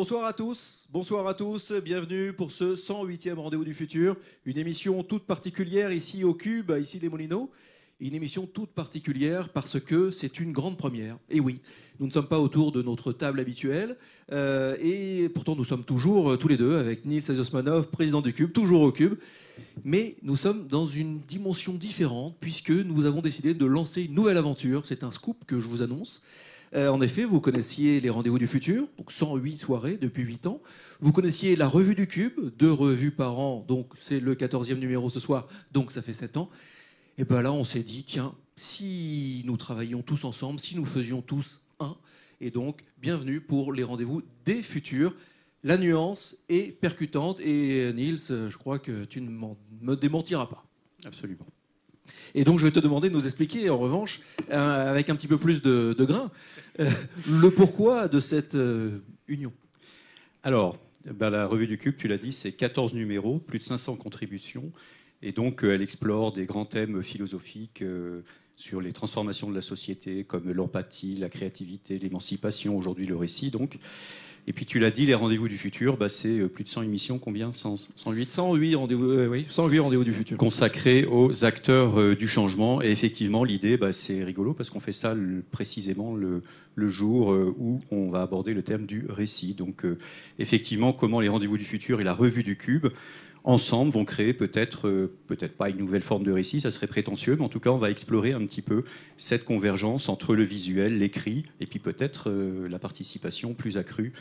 Bonsoir à tous, bonsoir à tous, bienvenue pour ce 108e Rendez-vous du Futur, une émission toute particulière ici au Cube, ici les Molinos, une émission toute particulière parce que c'est une grande première. Et oui, nous ne sommes pas autour de notre table habituelle, euh, et pourtant nous sommes toujours euh, tous les deux avec Nils Osmanov, président du Cube, toujours au Cube, mais nous sommes dans une dimension différente puisque nous avons décidé de lancer une nouvelle aventure, c'est un scoop que je vous annonce. Euh, en effet, vous connaissiez les rendez-vous du futur, donc 108 soirées depuis 8 ans. Vous connaissiez la revue du Cube, deux revues par an, donc c'est le 14e numéro ce soir, donc ça fait 7 ans. Et bien là, on s'est dit, tiens, si nous travaillions tous ensemble, si nous faisions tous un, et donc bienvenue pour les rendez-vous des futurs. La nuance est percutante, et Niels, je crois que tu ne me démentiras pas. Absolument. Et donc, je vais te demander de nous expliquer, en revanche, euh, avec un petit peu plus de, grain, euh, le pourquoi de cette euh, union. Alors, ben, la revue du Cube, tu l'as dit, c'est 14 numéros, plus de 500 contributions. Et donc, elle explore des grands thèmes philosophiques sur les transformations de la société, comme l'empathie, la créativité, l'émancipation, aujourd'hui le récit. Donc, et puis tu l'as dit, les rendez-vous du futur, bah, c'est euh, plus de 100 émissions, combien? 108 108 rendez-vous, euh, oui, 108 rendez-vous du futur. Consacrés aux acteurs euh, du changement. Et effectivement, l'idée, bah, c'est rigolo parce qu'on fait ça précisément le, jour où on va aborder le thème du récit. Donc effectivement, comment les rendez-vous du futur et la revue du cube ensemble vont créer peut-être, euh, peut-être pas une nouvelle forme de récit, ça serait prétentieux, mais en tout cas, on va explorer un petit peu cette convergence entre le visuel, l'écrit, et puis peut-être euh, la participation plus accrue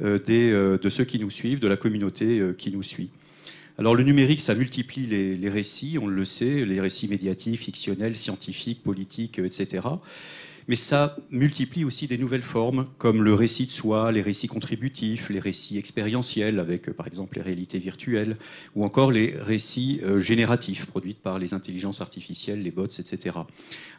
euh, de ceux qui nous suivent, de la communauté qui nous suit. Alors le numérique, ça multiplie les, les, récits, on le sait, les récits médiatiques, fictionnels, scientifiques, politiques, etc mais ça multiplie aussi des nouvelles formes, comme le récit de soi, les récits contributifs, les récits expérientiels, avec euh, par exemple les réalités virtuelles, ou encore les récits euh, génératifs, produits par les intelligences artificielles, les bots, etc.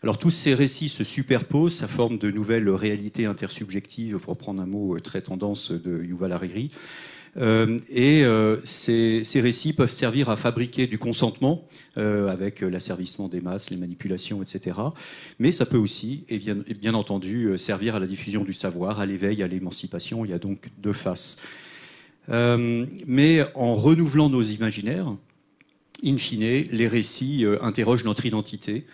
Alors tous ces récits se superposent, ça forme de nouvelles réalités intersubjectives, pour prendre un mot euh, très tendance de Yuval Hariri. Euh, et euh, ces, récits peuvent servir à fabriquer du consentement euh, avec l'asservissement des masses, les manipulations, etc. Mais ça peut aussi, et bien, entendu, servir à la diffusion du savoir, à l'éveil, à l'émancipation. Il y a donc deux faces. mais en renouvelant nos imaginaires, in fine, les récits interrogent notre identité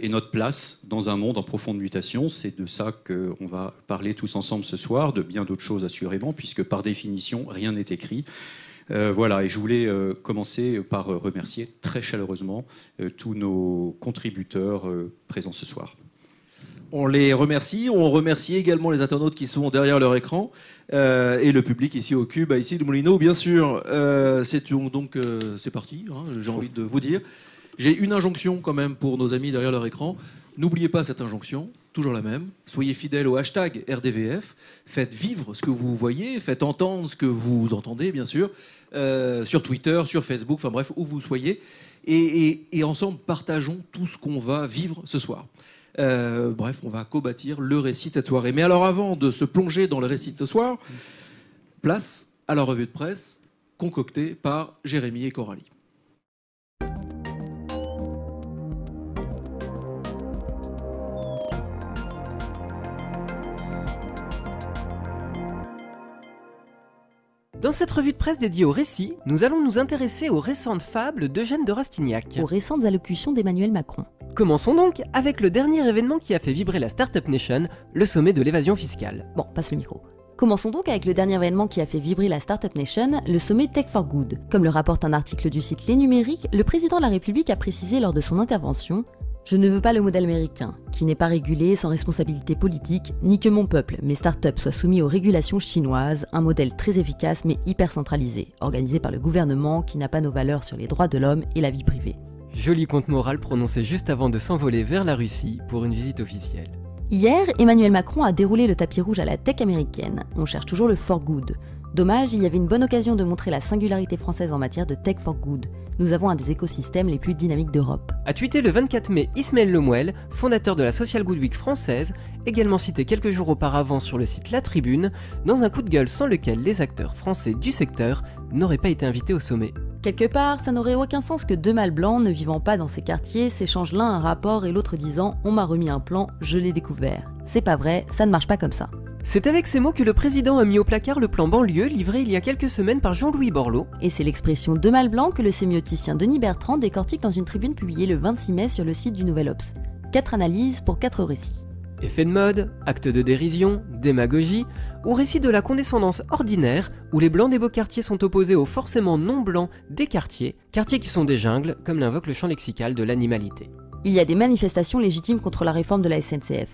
et notre place dans un monde en profonde mutation. C'est de ça qu'on va parler tous ensemble ce soir, de bien d'autres choses assurément, puisque par définition, rien n'est écrit. Euh, voilà, et je voulais commencer par remercier très chaleureusement tous nos contributeurs présents ce soir. On les remercie. On remercie également les internautes qui sont derrière leur écran euh, et le public ici au Cube, ici de Molino, bien sûr. Euh, c'est donc euh, c'est parti. Hein, j'ai envie de vous dire. J'ai une injonction quand même pour nos amis derrière leur écran. N'oubliez pas cette injonction, toujours la même. Soyez fidèles au hashtag RDVF. Faites vivre ce que vous voyez, faites entendre ce que vous entendez, bien sûr, sur Twitter, sur Facebook, enfin bref, où vous soyez. et ensemble, partageons tout ce qu'on va vivre ce soir. Euh, bref, on va co-bâtir le récit de cette soirée. Mais alors avant de se plonger dans le récit de ce soir, place à la revue de presse concoctée par Jérémy et Coralie. Dans cette revue de presse dédiée au récit, nous allons nous intéresser aux récentes fables d'Eugène de Rastignac. Aux récentes allocutions d'Emmanuel Macron. Commençons donc avec le dernier événement qui a fait vibrer la Startup Nation, le sommet de l'évasion fiscale. Bon, passe le micro. Commençons donc avec le dernier événement qui a fait vibrer la Startup Nation, le sommet Tech for Good. Comme le rapporte un article du site Les Numériques, le président de la République a précisé lors de son intervention je ne veux pas le modèle américain, qui n'est pas régulé sans responsabilité politique, ni que mon peuple, mes startups, soient soumis aux régulations chinoises, un modèle très efficace mais hyper centralisé, organisé par le gouvernement qui n'a pas nos valeurs sur les droits de l'homme et la vie privée. Joli compte moral prononcé juste avant de s'envoler vers la Russie pour une visite officielle. Hier, Emmanuel Macron a déroulé le tapis rouge à la tech américaine. On cherche toujours le for good. Dommage, il y avait une bonne occasion de montrer la singularité française en matière de tech for good. Nous avons un des écosystèmes les plus dynamiques d'Europe. A tweeté le 24 mai Ismaël Lemuel, fondateur de la Social Good Week française, également cité quelques jours auparavant sur le site La Tribune, dans un coup de gueule sans lequel les acteurs français du secteur n'auraient pas été invités au sommet. Quelque part, ça n'aurait aucun sens que deux mâles blancs ne vivant pas dans ces quartiers s'échangent l'un un rapport et l'autre disant On m'a remis un plan, je l'ai découvert. C'est pas vrai, ça ne marche pas comme ça. C'est avec ces mots que le président a mis au placard le plan banlieue livré il y a quelques semaines par Jean-Louis Borloo. Et c'est l'expression de mal blanc que le sémioticien Denis Bertrand décortique dans une tribune publiée le 26 mai sur le site du Nouvel Obs. Quatre analyses pour quatre récits. Effet de mode, acte de dérision, démagogie, ou récit de la condescendance ordinaire, où les blancs des beaux quartiers sont opposés aux forcément non blancs des quartiers, quartiers qui sont des jungles, comme l'invoque le champ lexical de l'animalité. Il y a des manifestations légitimes contre la réforme de la SNCF.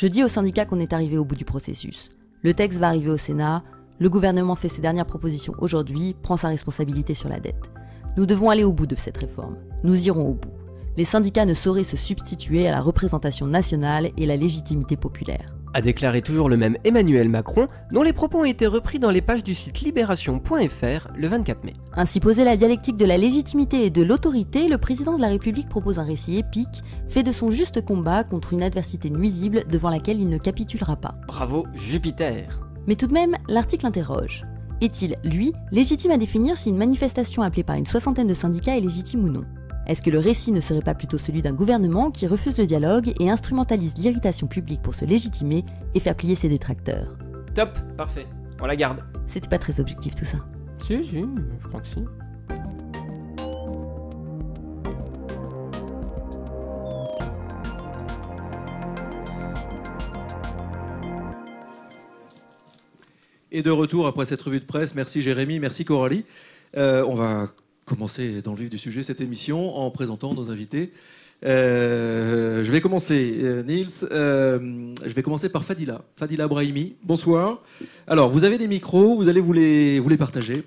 Je dis aux syndicats qu'on est arrivé au bout du processus. Le texte va arriver au Sénat, le gouvernement fait ses dernières propositions aujourd'hui, prend sa responsabilité sur la dette. Nous devons aller au bout de cette réforme. Nous irons au bout les syndicats ne sauraient se substituer à la représentation nationale et la légitimité populaire. A déclaré toujours le même Emmanuel Macron, dont les propos ont été repris dans les pages du site libération.fr le 24 mai. Ainsi posé la dialectique de la légitimité et de l'autorité, le président de la République propose un récit épique, fait de son juste combat contre une adversité nuisible devant laquelle il ne capitulera pas. Bravo Jupiter Mais tout de même, l'article interroge. Est-il, lui, légitime à définir si une manifestation appelée par une soixantaine de syndicats est légitime ou non? Est-ce que le récit ne serait pas plutôt celui d'un gouvernement qui refuse le dialogue et instrumentalise l'irritation publique pour se légitimer et faire plier ses détracteurs? Top, parfait, on la garde. C'était pas très objectif tout ça. Si, si, je crois que si. Et de retour après cette revue de presse, merci Jérémy, merci Coralie. Euh, on va commencer dans le vif du sujet cette émission en présentant nos invités. Euh, je vais commencer, euh, Niels. Euh, je vais commencer par Fadila. Fadila Brahimi, bonsoir. Alors, vous avez des micros, vous allez vous les, partager.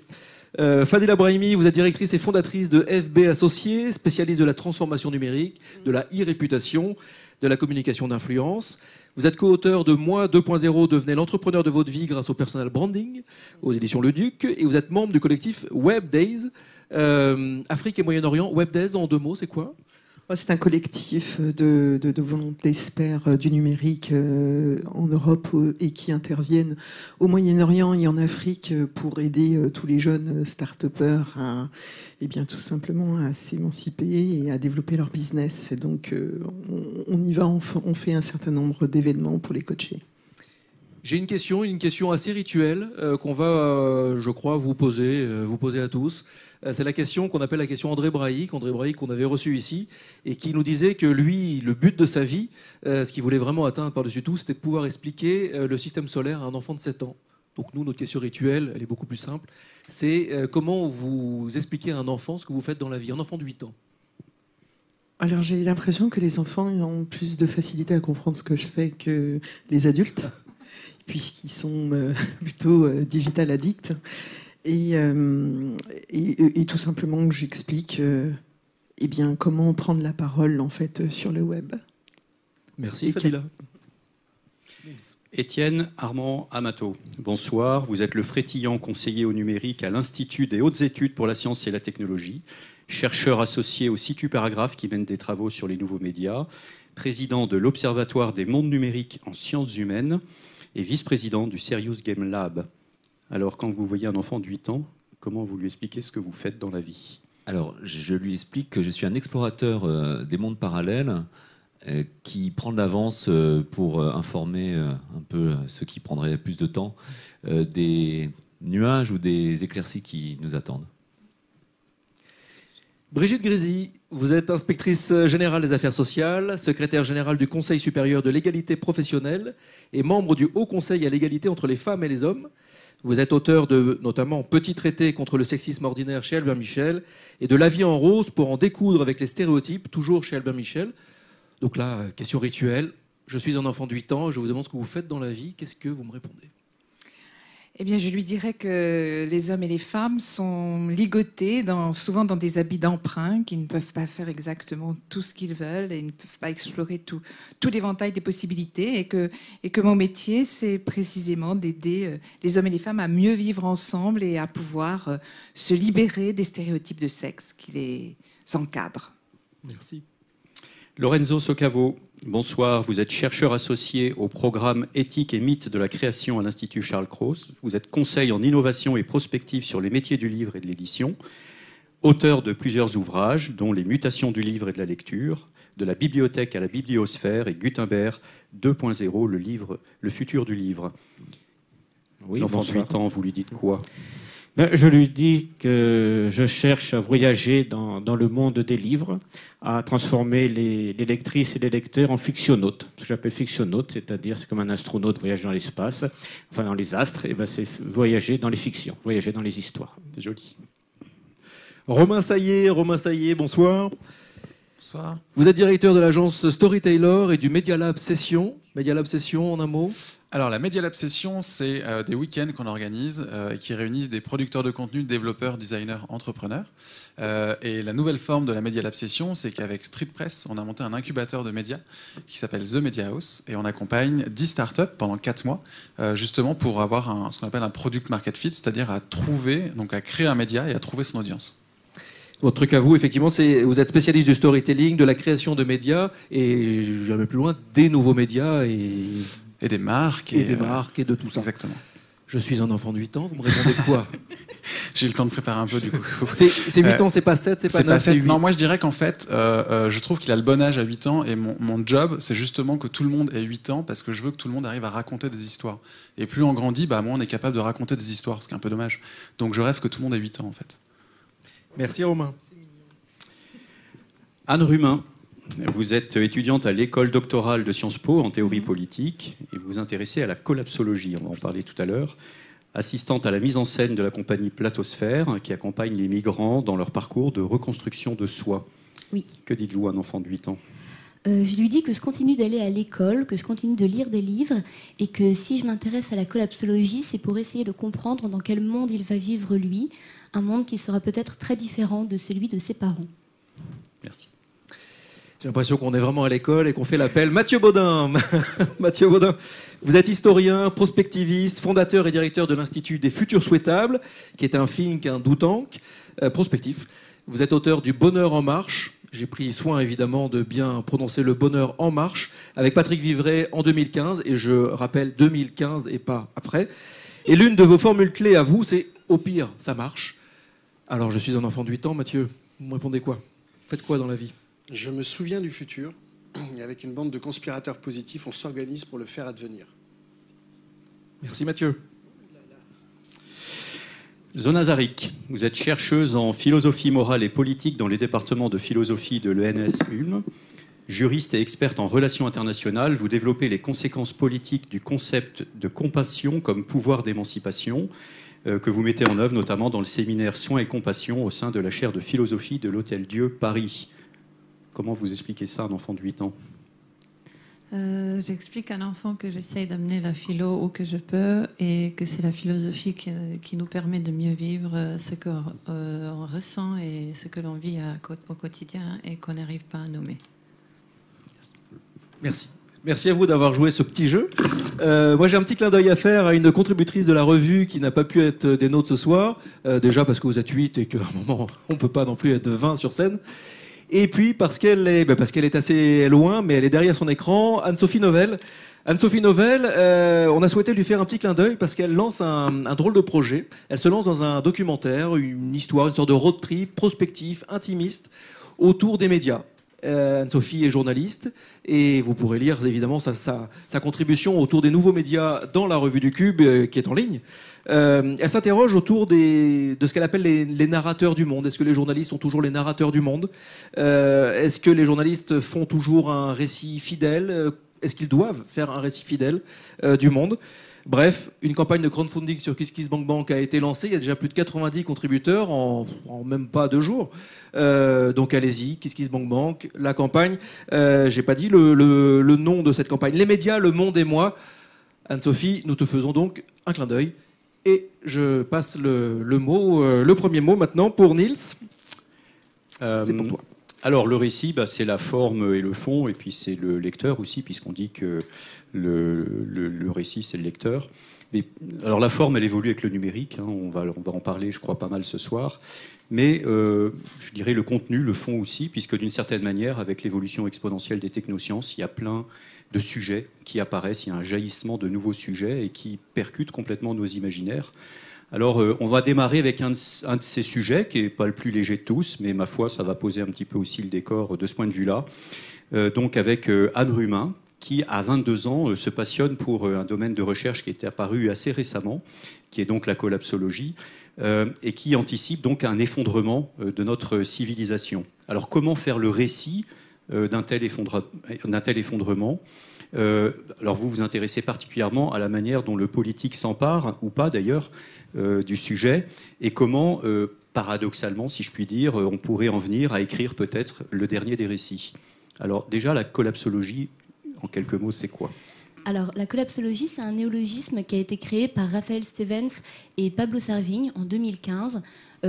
Fadila Brahimi, vous êtes directrice et fondatrice de FB Associés, spécialiste de la transformation numérique, de la e-réputation, de la communication d'influence. Vous êtes co-auteur de Moi 2.0, devenez l'entrepreneur de votre vie grâce au personal branding aux éditions Le Duc. Et vous êtes membre du collectif Web Days, euh, Afrique et Moyen-Orient, WebDes en deux mots, c'est quoi? C'est un collectif de, de, de volontés experts euh, du numérique euh, en Europe et qui interviennent au Moyen-Orient et en Afrique pour aider tous les jeunes start-upers à, eh bien, tout simplement à s'émanciper et à développer leur business. Et donc, on, y va, on, fait un certain nombre d'événements pour les coacher. J'ai une question, une question assez rituelle qu'on va, je crois, vous poser, vous poser à tous. Euh, c'est la question qu'on appelle la question André Braïc, André Braïc qu'on avait reçu ici, et qui nous disait que lui, le but de sa vie, euh, ce qu'il voulait vraiment atteindre par-dessus tout, c'était de pouvoir expliquer euh, le système solaire à un enfant de 7 ans. Donc nous, notre question rituelle, elle est beaucoup plus simple. C'est comment vous expliquez à un enfant ce que vous faites dans la vie, un enfant de 8 ans? Alors j'ai l'impression que les enfants ont plus de facilité à comprendre ce que je fais que les adultes, puisqu'ils sont plutôt digital addicts. Euh, et, et, tout simplement, j'explique euh, eh bien, comment prendre la parole en fait sur le web. Merci. Étienne Armand Amato, bonsoir. Vous êtes le frétillant conseiller au numérique à l'Institut des hautes études pour la science et la technologie, chercheur associé au Situ Paragraphe qui mène des travaux sur les nouveaux médias, président de l'Observatoire des mondes numériques en sciences humaines et vice-président du Serious Game Lab. Alors, quand vous voyez un enfant de 8 ans, comment vous lui expliquez ce que vous faites dans la vie? Alors, je lui explique que je suis un explorateur euh, des mondes parallèles euh, qui prend de l'avance euh, pour informer un peu ceux qui prendraient plus de temps des nuages ou des éclaircies qui nous attendent. Brigitte Grésy, vous êtes inspectrice générale des affaires sociales, secrétaire générale du Conseil supérieur de l'égalité professionnelle et membre du Haut Conseil à l'égalité entre les femmes et les hommes. Vous êtes auteur de notamment Petit traité contre le sexisme ordinaire chez Albert Michel et de La vie en rose pour en découdre avec les stéréotypes, toujours chez Albert Michel. Donc là, question rituelle. Je suis un enfant de 8 ans, je vous demande ce que vous faites dans la vie. Qu'est-ce que vous me répondez? Eh bien, je lui dirais que les hommes et les femmes sont ligotés souvent dans des habits d'emprunt, qui ne peuvent pas faire exactement tout ce qu'ils veulent et ne peuvent pas explorer tout, l'éventail des possibilités. Et que, et que mon métier, c'est précisément d'aider euh, les hommes et les femmes à mieux vivre ensemble et à pouvoir euh, se libérer des stéréotypes de sexe qui les encadrent. Merci. Lorenzo Socavo, bonsoir. Vous êtes chercheur associé au programme Éthique et mythes de la création à l'Institut Charles Cros. Vous êtes conseil en innovation et prospective sur les métiers du livre et de l'édition. Auteur de plusieurs ouvrages, dont Les mutations du livre et de la lecture, de la bibliothèque à la bibliosphère et Gutenberg 2.0, le livre, le futur du livre. Oui, L'enfant de bonsoir. 8 ans, vous lui dites quoi? Ben, je lui dis que je cherche à voyager dans, dans le monde des livres, à transformer les, les lectrices et les lecteurs en fictionnautes. Ce que j'appelle fictionnautes, c'est-à-dire c'est comme un astronaute voyage dans l'espace, enfin dans les astres, et ben c'est voyager dans les fictions, voyager dans les histoires. C'est joli. Romain Saillé, Romain Saillé, bonsoir. Bonsoir. Vous êtes directeur de l'agence Storytailor et du Media Lab Session. Media Lab Session, en un mot? Alors, la Media Lab Session, c'est euh, des week-ends qu'on organise euh, et qui réunissent des producteurs de contenu, développeurs, designers, entrepreneurs. Euh, et la nouvelle forme de la Media Lab Session, c'est qu'avec Street Press, on a monté un incubateur de médias qui s'appelle The Media House et on accompagne 10 startups pendant 4 mois, justement pour avoir ce qu'on appelle un product market fit, c'est-à-dire à trouver, donc à créer un média et à trouver son audience. Votre truc à vous, effectivement, c'est vous êtes spécialiste du storytelling, de la création de médias et je vais plus loin, des nouveaux médias et, Et des marques. et des euh, marques et de tout ça. Exactement. Je suis un enfant de 8 ans, vous me répondez quoi? J'ai eu le temps de préparer un peu du coup. C'est c'est 8 Euh, ans, c'est pas 7, c'est pas C'est 9, pas c'est sept. 8. Non, moi je dirais qu'en fait, euh, euh, je trouve qu'il a le bon âge à 8 ans et mon, mon job, c'est justement que tout le monde ait 8 ans parce que je veux que tout le monde arrive à raconter des histoires. Et plus on grandit, bah, moins on est capable de raconter des histoires, ce qui est un peu dommage. Donc je rêve que tout le monde ait 8 ans en fait. Merci Romain. Anne Rumain, vous êtes étudiante à l'école doctorale de Sciences Po en théorie politique et vous vous intéressez à la collapsologie, on va en parler tout à l'heure. Assistante à la mise en scène de la compagnie Platosphère qui accompagne les migrants dans leur parcours de reconstruction de soi. Oui. Que dites-vous à un enfant de 8 ans? Euh, je lui dis que je continue d'aller à l'école, que je continue de lire des livres et que si je m'intéresse à la collapsologie, c'est pour essayer de comprendre dans quel monde il va vivre lui, un monde qui sera peut-être très différent de celui de ses parents. Merci. J'ai l'impression qu'on est vraiment à l'école et qu'on fait l'appel. Mathieu Baudin, Mathieu Baudin, vous êtes historien, prospectiviste, fondateur et directeur de l'Institut des Futurs Souhaitables, qui est un think, un do tank, euh, prospectif. Vous êtes auteur du Bonheur en marche. J'ai pris soin évidemment de bien prononcer le Bonheur en marche avec Patrick Vivray en 2015 et je rappelle 2015 et pas après. Et l'une de vos formules clés à vous, c'est au pire, ça marche. Alors je suis un enfant de 8 ans, Mathieu. Vous me répondez quoi? Faites quoi dans la vie? Je me souviens du futur, et avec une bande de conspirateurs positifs, on s'organise pour le faire advenir. Merci Mathieu. Zona Zarik, vous êtes chercheuse en philosophie morale et politique dans les départements de philosophie de l'ENS Ulm. Juriste et experte en relations internationales, vous développez les conséquences politiques du concept de compassion comme pouvoir d'émancipation, euh, que vous mettez en œuvre notamment dans le séminaire Soins et Compassion au sein de la chaire de philosophie de l'Hôtel Dieu Paris. Comment vous expliquez ça à un enfant de 8 ans? Euh, J'explique à un enfant que j'essaye d'amener la philo où que je peux et que c'est la philosophie qui, qui nous permet de mieux vivre euh, ce qu'on euh, on ressent et ce que l'on vit à au quotidien et qu'on n'arrive pas à nommer. Merci. Merci à vous d'avoir joué ce petit jeu. Euh, moi, j'ai un petit clin d'œil à faire à une contributrice de la revue qui n'a pas pu être des nôtres ce soir. Euh, déjà parce que vous êtes 8 et qu'à un moment, on ne peut pas non plus être 20 sur scène. Et puis parce qu'elle est, ben, parce qu'elle est assez loin, mais elle est derrière son écran, Anne-Sophie Novelle. Anne-Sophie Novelle, euh, on a souhaité lui faire un petit clin d'œil parce qu'elle lance un, drôle de projet. Elle se lance dans un documentaire, une histoire, une sorte de road trip prospectif, intimiste, autour des médias. Euh, Anne-Sophie est journaliste et vous pourrez lire évidemment sa contribution autour des nouveaux médias dans la revue du Cube euh, qui est en ligne. Euh, elle s'interroge autour de ce qu'elle appelle les, narrateurs du monde. Est-ce que les journalistes sont toujours les narrateurs du monde Euh, Est-ce que les journalistes font toujours un récit fidèle Euh, Est-ce qu'ils doivent faire un récit fidèle du monde? Bref, une campagne de crowdfunding sur KissKissBankBank a été lancée. Il y a déjà plus de 90 contributeurs en, même pas deux jours. Donc allez-y, KissKissBankBank, la campagne. Euh, J'ai pas dit le nom de cette campagne. Les médias, le monde et moi. Anne-Sophie, nous te faisons donc un clin d'œil. Et je passe le, le mot, euh, le premier mot maintenant pour Niels. C'est pour toi. Alors le récit, bah, c'est la forme et le fond, et puis c'est le lecteur aussi, puisqu'on dit que le, le- le récit, c'est le lecteur. Mais, alors la forme, elle évolue avec le numérique, hein, on, va, on va en parler, je crois, pas mal ce soir. Mais euh, je dirais le contenu, le fond aussi, puisque d'une certaine manière, avec l'évolution exponentielle des technosciences, il y a plein de sujets qui apparaissent, il y a un jaillissement de nouveaux sujets et qui percutent complètement nos imaginaires. Alors, euh, on va démarrer avec un de, ces sujets qui n'est pas le plus léger de tous, mais ma foi, ça va poser un petit peu aussi le décor de ce point de vue-là. donc avec Anne Rumin, qui, à 22 ans, se passionne pour un domaine de recherche qui est apparu assez récemment, qui est donc la collapsologie, et qui anticipe donc un effondrement de notre civilisation. Alors comment faire le récit d'un tel, effondrement. Alors vous vous intéressez particulièrement à la manière dont le politique s'empare, ou pas d'ailleurs, du sujet, et comment paradoxalement, si je puis dire, on pourrait en venir à écrire peut-être le dernier des récits. Alors déjà, la collapsologie, en quelques mots, c'est quoi? Alors, la collapsologie, c'est un néologisme qui a été créé par Raphaël Stevens et Pablo Servigne en 2015 euh,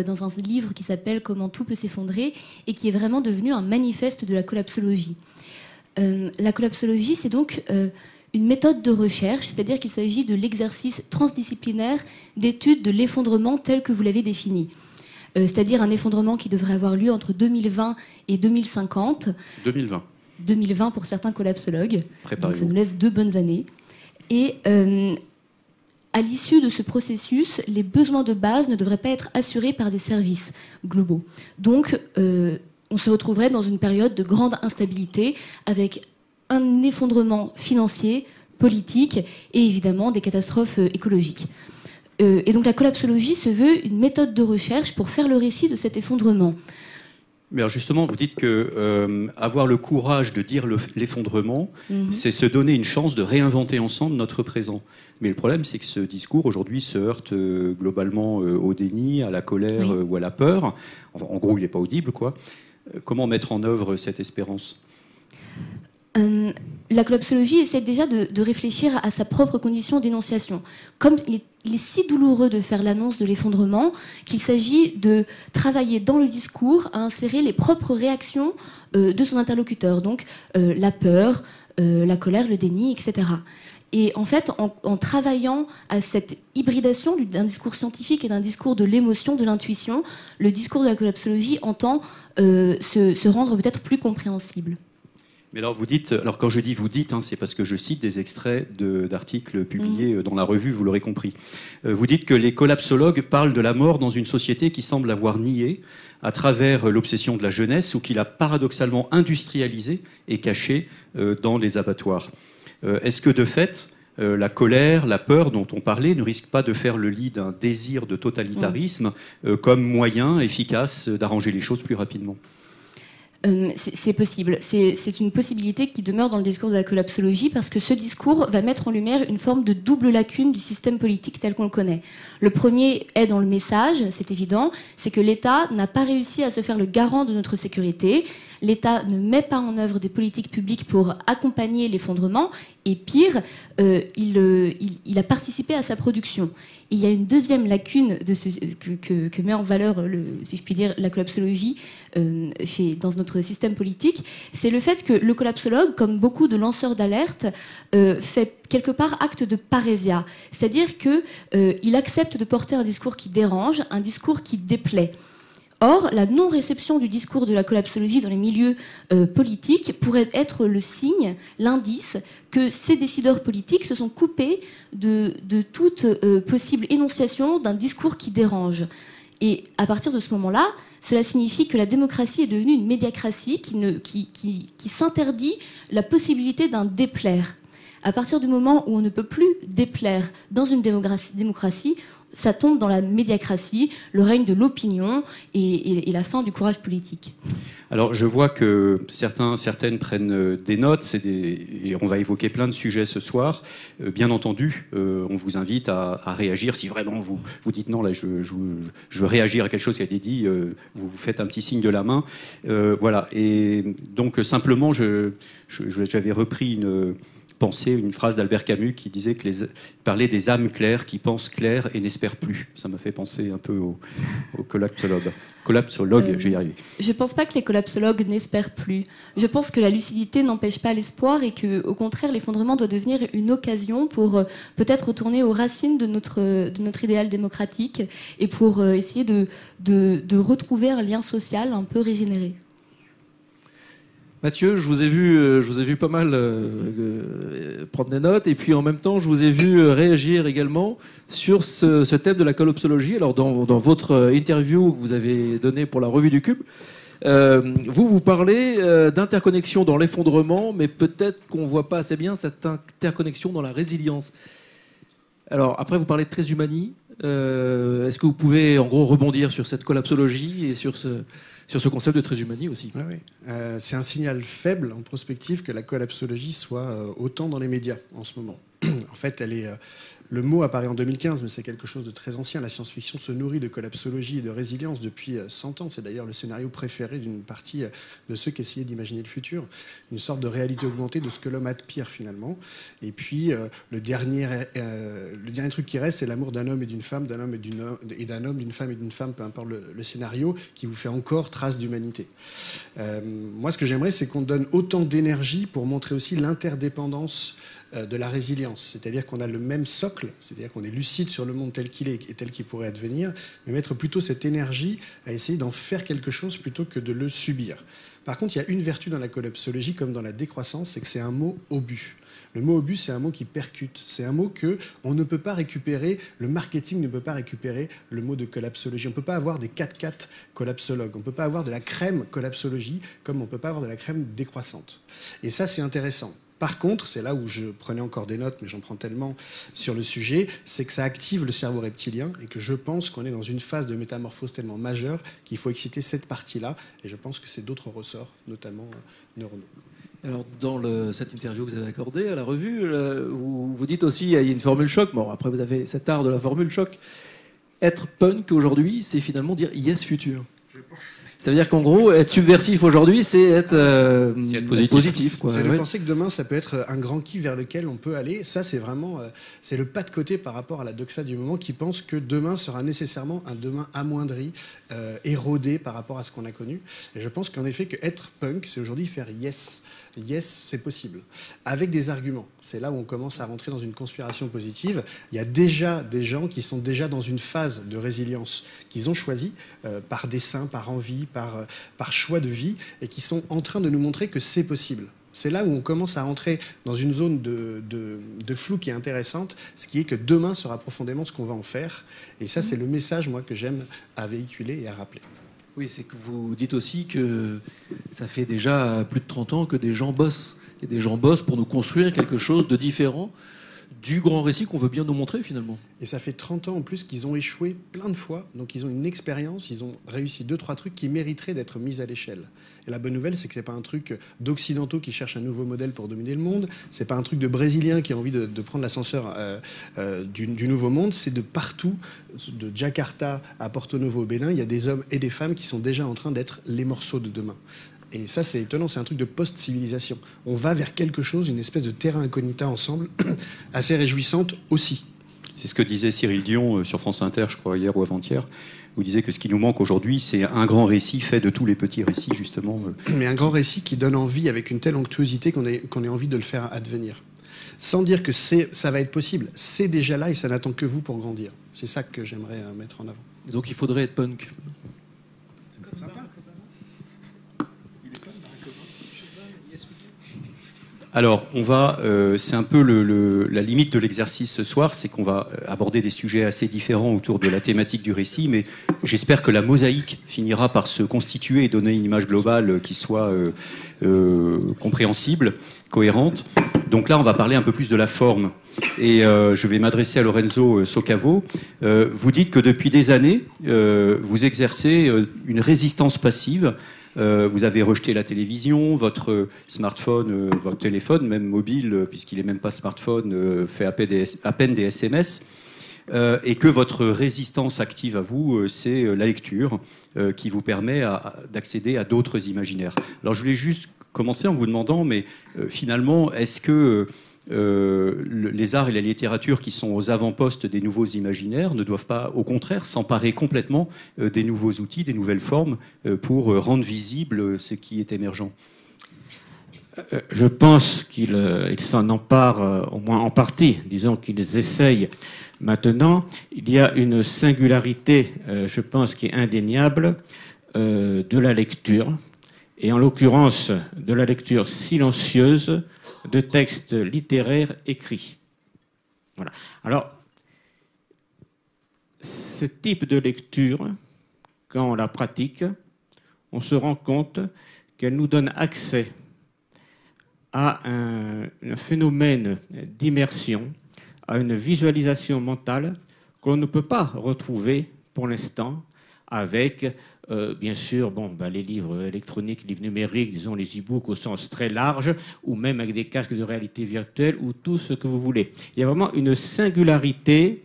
dans un livre qui s'appelle Comment tout peut s'effondrer et qui est vraiment devenu un manifeste de la collapsologie. Euh, la collapsologie, c'est donc euh, une méthode de recherche, c'est-à-dire qu'il s'agit de l'exercice transdisciplinaire d'étude de l'effondrement tel que vous l'avez défini. Euh, c'est-à-dire un effondrement qui devrait avoir lieu entre 2020 et 2050. 2020. 2020 pour certains collapsologues. Donc ça nous laisse deux bonnes années. Et euh, à l'issue de ce processus, les besoins de base ne devraient pas être assurés par des services globaux. Donc, euh, on se retrouverait dans une période de grande instabilité avec un effondrement financier, politique et évidemment des catastrophes écologiques. Euh, et donc la collapsologie se veut une méthode de recherche pour faire le récit de cet effondrement. Mais alors justement, vous dites que euh, avoir le courage de dire l'effondrement, mhm. c'est se donner une chance de réinventer ensemble notre présent. Mais le problème, c'est que ce discours aujourd'hui se heurte euh, globalement au déni, à la colère ou à la peur. en gros, il n'est pas audible, quoi. Comment mettre en œuvre cette espérance? La collapsologie essaie déjà de, réfléchir à sa propre condition d'énonciation. Comme il est, si douloureux de faire l'annonce de l'effondrement qu'il s'agit de travailler dans le discours à insérer les propres réactions euh, de son interlocuteur, donc euh, la peur, euh, la colère, le déni, etc. Et en fait, en, travaillant à cette hybridation d'un discours scientifique et d'un discours de l'émotion, de l'intuition, le discours de la collapsologie entend se rendre peut-être plus compréhensible. Mais alors vous dites, alors quand je dis vous dites, hein, c'est parce que je cite des extraits d'articles publiés mmh. dans la revue, vous l'aurez compris. Euh, vous dites que les collapsologues parlent de la mort dans une société qui semble avoir nié à travers l'obsession de la jeunesse ou qu'il a paradoxalement industrialisé et caché euh, dans les abattoirs. Euh, est-ce que de fait, la colère, la peur dont on parlait ne risque pas de faire le lit d'un désir de totalitarisme mmh. comme moyen efficace d'arranger les choses plus rapidement? Euh, c'est possible. C'est une possibilité qui demeure dans le discours de la collapsologie parce que ce discours va mettre en lumière une forme de double lacune du système politique tel qu'on le connaît. Le premier est dans le message, c'est évident, c'est que l'État n'a pas réussi à se faire le garant de notre sécurité. L'État ne met pas en œuvre des politiques publiques pour accompagner l'effondrement et pire, euh, euh, il, a participé à sa production. Il y a une deuxième lacune que, met en valeur, le, si je puis dire, la collapsologie euh, dans notre système politique, c'est le fait que le collapsologue, comme beaucoup de lanceurs d'alerte, fait quelque part acte de parésia, c'est-à-dire qu'il accepte de porter un discours qui dérange, un discours qui déplaît. Or, la non-réception du discours de la collapsologie dans les milieux euh, politiques pourrait être le signe, l'indice que ces décideurs politiques se sont coupés de, toute euh, possible énonciation d'un discours qui dérange. Et à partir de ce moment-là, cela signifie que la démocratie est devenue une médiacratie qui, qui s'interdit la possibilité d'un déplaire. À partir du moment où on ne peut plus déplaire dans une démocratie, ça tombe dans la médiacratie, le règne de l'opinion et, la fin du courage politique. Alors je vois que certains, certaines prennent euh, des notes, et on va évoquer plein de sujets ce soir. Euh, bien entendu, euh, on vous invite à, réagir si vraiment vous, vous dites non, là je, je, veux réagir à quelque chose qui a été dit, vous, vous faites un petit signe de la main. voilà, et donc simplement, j'avais repris une penser une phrase d'Albert Camus qui disait que les, parlait des âmes claires qui pensent clair et n'espèrent plus. Ça me fait penser un peu au, au collapsologue. Collapsologue, euh, je vais y arriver. Je ne pense pas que les collapsologues n'espèrent plus. Je pense que la lucidité n'empêche pas l'espoir et que, au contraire, l'effondrement doit devenir une occasion pour euh, peut-être retourner aux racines de notre, de notre idéal démocratique et pour euh, essayer de, de, de retrouver un lien social un peu régénéré. Mathieu, je vous ai vu, euh, je vous ai vu pas mal euh, euh, prendre des notes, et puis en même temps, je vous ai vu réagir également sur ce, thème de la collapsologie. Alors, dans, votre interview que vous avez donnée pour la revue du Cube, vous, vous parlez d'interconnexion dans l'effondrement, mais peut-être qu'on ne voit pas assez bien cette interconnexion dans la résilience. Alors, après, vous parlez de transhumanie. Euh, Est-ce que vous pouvez, en gros, rebondir sur cette collapsologie et sur ce, sur ce concept de transhumanie aussi Oui, oui. Euh, c'est un signal faible en prospective que la collapsologie soit euh, autant dans les médias en ce moment. en fait, elle est, euh, le mot apparaît en 2015, mais c'est quelque chose de très ancien. La science-fiction se nourrit de collapsologie et de résilience depuis 100 ans. C'est d'ailleurs le scénario préféré d'une partie de ceux qui essayaient d'imaginer le futur. Une sorte de réalité augmentée de ce que l'homme a de pire finalement. Et puis, le, dernier, le dernier truc qui reste, c'est l'amour d'un homme et d'une femme, d'un homme et, d'un homme, d'une femme et d'une femme, peu importe le, scénario, qui vous fait encore trace d'humanité. Euh, moi, ce que j'aimerais, c'est qu'on donne autant d'énergie pour montrer aussi l'interdépendance euh, de la résilience. C'est-à-dire qu'on a le même socle, c'est-à-dire qu'on est lucide sur le monde tel qu'il est et tel qu'il pourrait advenir, mais mettre plutôt cette énergie à essayer d'en faire quelque chose plutôt que de le subir. Par contre, il y a une vertu dans la collapsologie comme dans la décroissance, c'est que c'est un mot obus. Le mot obus, c'est un mot qui percute. C'est un mot que on ne peut pas récupérer. Le marketing ne peut pas récupérer le mot de collapsologie. On ne peut pas avoir des 4-4 collapsologues. On ne peut pas avoir de la crème collapsologie comme on ne peut pas avoir de la crème décroissante. Et ça, c'est intéressant. Par contre, c'est là où je prenais encore des notes, mais j'en prends tellement sur le sujet, c'est que ça active le cerveau reptilien et que je pense qu'on est dans une phase de métamorphose tellement majeure qu'il faut exciter cette partie-là. Et je pense que c'est d'autres ressorts, notamment euh, neuronaux. Alors, dans le, cette interview que vous avez accordée à la revue, euh, vous, vous, dites aussi, il y a une formule choc. Bon, après, vous avez cet art de la formule choc. Être punk aujourd'hui, c'est finalement dire yes futur. Ça veut dire qu'en gros, être subversif aujourd'hui, c'est être, euh, être, positif. positif c'est ouais. de penser que demain, ça peut être un grand qui vers lequel on peut aller. Ça, c'est vraiment euh, c'est le pas de côté par rapport à la doxa du moment qui pense que demain sera nécessairement un demain amoindri, euh, érodé par rapport à ce qu'on a connu. Et je pense qu'en effet, que être punk, c'est aujourd'hui faire yes. Yes, c'est possible. Avec des arguments. C'est là où on commence à rentrer dans une conspiration positive. Il y a déjà des gens qui sont déjà dans une phase de résilience qu'ils ont choisi euh, par dessein, par envie, par, euh, par choix de vie, et qui sont en train de nous montrer que c'est possible. C'est là où on commence à rentrer dans une zone de, flou qui est intéressante, ce qui est que demain sera profondément ce qu'on va en faire. Et ça, c'est le message, que j'aime à véhiculer et à rappeler. Oui, c'est que vous dites aussi que ça fait déjà plus de 30 ans que des gens bossent. Et des gens bossent pour nous construire quelque chose de différent du grand récit qu'on veut bien nous montrer finalement. Et ça fait 30 ans en plus qu'ils ont échoué plein de fois, donc ils ont une expérience, ils ont réussi deux, trois trucs qui mériteraient d'être mis à l'échelle. Et la bonne nouvelle, c'est que c'est pas un truc d'occidentaux qui cherchent un nouveau modèle pour dominer le monde, c'est pas un truc de brésiliens qui a envie de, prendre l'ascenseur euh, euh, du, nouveau monde, c'est de partout, de Jakarta à Porto Novo au Bénin, il y a des hommes et des femmes qui sont déjà en train d'être les morceaux de demain. Et ça, c'est étonnant, c'est un truc de post-civilisation. On va vers quelque chose, une espèce de terrain incognita ensemble, assez réjouissante aussi. C'est ce que disait Cyril Dion sur France Inter, je crois, hier ou avant-hier. Vous disait que ce qui nous manque aujourd'hui, c'est un grand récit fait de tous les petits récits, justement. Mais un grand récit qui donne envie, avec une telle onctuosité qu'on ait, qu'on ait envie de le faire advenir. Sans dire que ça va être possible. C'est déjà là et ça n'attend que vous pour grandir. C'est ça que j'aimerais mettre en avant. Donc il faudrait être punk. Alors, on va, euh, c'est un peu la limite de l'exercice ce soir, c'est qu'on va aborder des sujets assez différents autour de la thématique du récit, mais j'espère que la mosaïque finira par se constituer et donner une image globale qui soit euh, euh, compréhensible, cohérente. Donc là, on va parler un peu plus de la forme. Et euh, je vais m'adresser à Lorenzo Socavo. Euh, vous dites que depuis des années, euh, vous exercez une résistance passive euh, vous avez rejeté la télévision, votre smartphone, euh, votre téléphone, même mobile, euh, puisqu'il n'est même pas smartphone, fait à peine des, SMS. et que votre résistance active à vous, c'est la lecture qui vous permet d'accéder à d'autres imaginaires. Alors je voulais juste commencer en vous demandant, mais finalement, est-ce que euh, les arts et la littérature qui sont aux avant-postes des nouveaux imaginaires ne doivent pas, au contraire, s'emparer complètement euh, des nouveaux outils, des nouvelles formes euh, pour rendre visible ce qui est émergent Je pense qu'ils ils s'en emparent au moins en partie. Disons qu'ils essayent. Maintenant, il y a une singularité, je pense, qui est indéniable de la lecture, et en l'occurrence de la lecture silencieuse de textes littéraires écrits. Voilà. Alors, ce type de lecture, quand on la pratique, on se rend compte qu'elle nous donne accès à un, phénomène d'immersion, à une visualisation mentale qu'on ne peut pas retrouver pour l'instant avec, euh, bien sûr, bon, bah, les livres électroniques, les livres numériques, disons les e-books au sens très large, ou même avec des casques de réalité virtuelle, ou tout ce que vous voulez. Il y a vraiment une singularité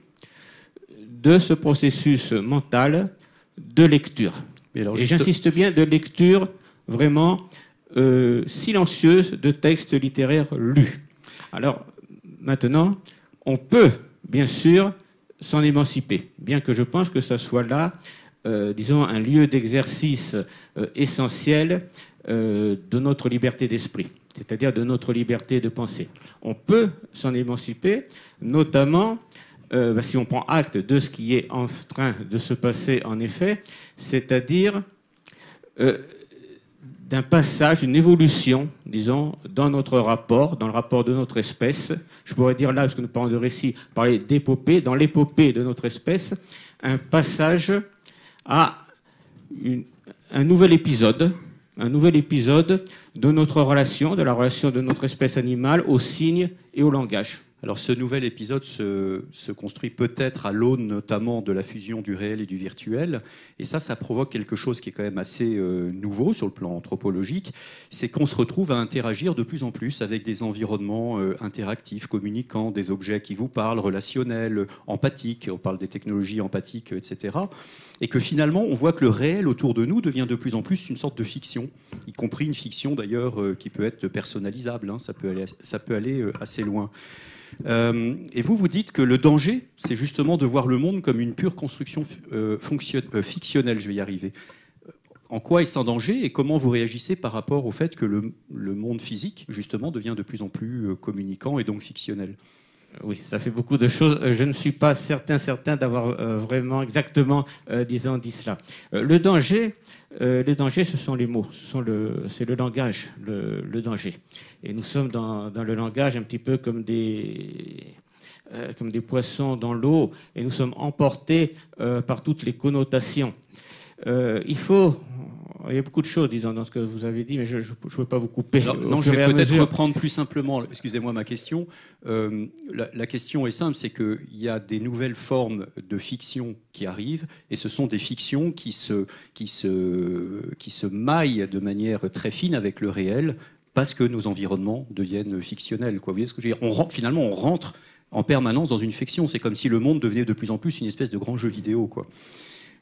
de ce processus mental de lecture. Et j'insiste bien, de lecture vraiment euh, silencieuse de textes littéraires lus. Alors, maintenant, on peut, bien sûr, s'en émanciper, bien que je pense que ça soit là, disons, un lieu d'exercice euh, essentiel de notre liberté d'esprit, c'est-à-dire de notre liberté de penser. On peut s'en émanciper, notamment bah, si on prend acte de ce qui est en train de se passer en effet, c'est-à-dire d'un passage, une évolution, disons, dans notre rapport, dans le rapport de notre espèce. Je pourrais dire là, parce que nous parlons de récit, parler d'épopée, dans l'épopée de notre espèce, un passage à un nouvel épisode, un nouvel épisode de notre relation, de la relation de notre espèce animale aux signes et au langage. Alors ce nouvel épisode se, construit peut-être à l'aune notamment de la fusion du réel et du virtuel. Et ça, ça provoque quelque chose qui est quand même assez euh, nouveau sur le plan anthropologique. C'est qu'on se retrouve à interagir de plus en plus avec des environnements euh, interactifs, communicants, des objets qui vous parlent, relationnels, empathiques. On parle des technologies empathiques, etc. Et que finalement, on voit que le réel autour de nous devient de plus en plus une sorte de fiction, y compris une fiction d'ailleurs euh, qui peut être personnalisable. Hein. Ça, peut aller, ça peut aller assez loin. Euh, et vous, vous dites que le danger, c'est justement de voir le monde comme une pure construction euh, euh, fictionnelle. Je vais y arriver. En quoi est-ce un danger et comment vous réagissez par rapport au fait que le, le monde physique, justement, devient de plus en plus communicant et donc fictionnel? Oui, ça fait beaucoup de choses. Je ne suis pas certain, certain d'avoir vraiment exactement, disons, dit cela. le danger, euh, les dangers, ce sont les mots, c'est le, le, langage, le, danger. Et nous sommes dans, le langage un petit peu comme des, euh, comme des poissons dans l'eau, et nous sommes emportés euh, par toutes les connotations. il faut il y a beaucoup de choses, disons, dans ce que vous avez dit, mais je ne veux pas vous couper. non, je vais peut-être reprendre plus simplement, excusez-moi ma question. Euh, la, question est simple, c'est qu'il y a des nouvelles formes de fiction qui arrivent, et ce sont des fictions qui se, qui se, qui se maillent de manière très fine avec le réel, parce que nos environnements deviennent fictionnels. Quoi. Vous voyez ce que je veux dire? On, Finalement, on rentre en permanence dans une fiction. C'est comme si le monde devenait de plus en plus une espèce de grand jeu vidéo. Quoi.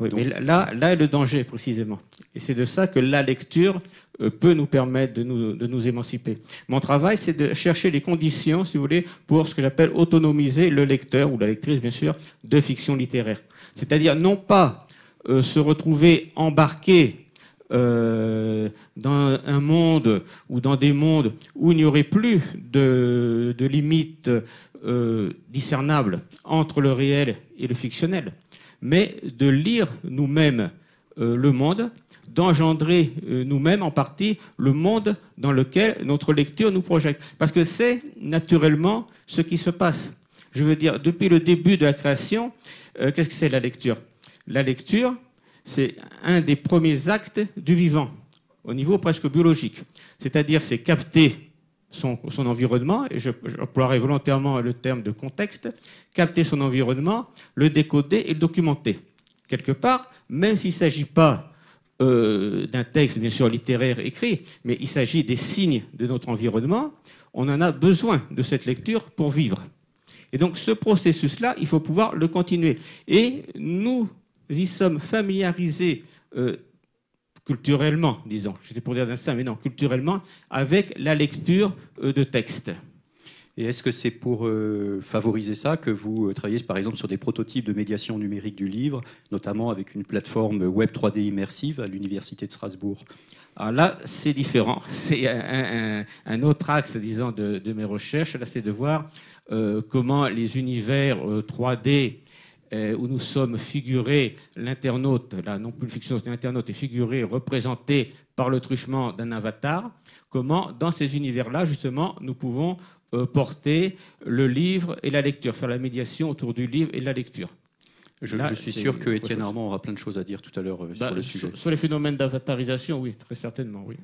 Oui, mais là, là est le danger précisément. Et c'est de ça que la lecture euh, peut nous permettre de nous, de nous émanciper. Mon travail, c'est de chercher les conditions, si vous voulez, pour ce que j'appelle autonomiser le lecteur, ou la lectrice bien sûr, de fiction littéraire. C'est-à-dire non pas euh, se retrouver embarqué euh, dans un monde ou dans des mondes où il n'y aurait plus de, de limites discernables entre le réel et le fictionnel mais de lire nous-mêmes euh, le monde, d'engendrer euh, nous-mêmes en partie le monde dans lequel notre lecture nous projette. Parce que c'est naturellement ce qui se passe. Je veux dire, depuis le début de la création, euh, qu'est-ce que c'est la lecture? La lecture, c'est un des premiers actes du vivant, au niveau presque biologique. C'est-à-dire, c'est capter son, environnement, et j'emploierai volontairement le terme de contexte, capter son environnement, le décoder et le documenter. Quelque part, même s'il ne s'agit pas euh, d'un texte, bien sûr, littéraire écrit, mais il s'agit des signes de notre environnement, on en a besoin de cette lecture pour vivre. Et donc ce processus-là, il faut pouvoir le continuer. Et nous y sommes familiarisés euh, culturellement, disons, j'étais pour dire d'instinct, mais non, culturellement, avec la lecture euh, de textes. Et est-ce que c'est pour euh, favoriser ça que vous euh, travaillez par exemple sur des prototypes de médiation numérique du livre, notamment avec une plateforme web 3D immersive à l'Université de Strasbourg? Alors là, c'est différent. C'est un, autre axe, disons, de, mes recherches. Là, c'est de voir comment les univers 3D euh, où nous sommes figurés, l'internaute, là non plus le fiction, l'internaute est figuré, représenté par le truchement d'un avatar, comment dans ces univers-là, justement, nous pouvons euh, porter le livre et la lecture, faire la médiation autour du livre et de la lecture? Je, Là, je suis sûr que Étienne. Armand aura plein de choses à dire tout à l'heure euh, Bah, sur le sujet. Sur, sur les phénomènes d'avatarisation, oui, très certainement, oui.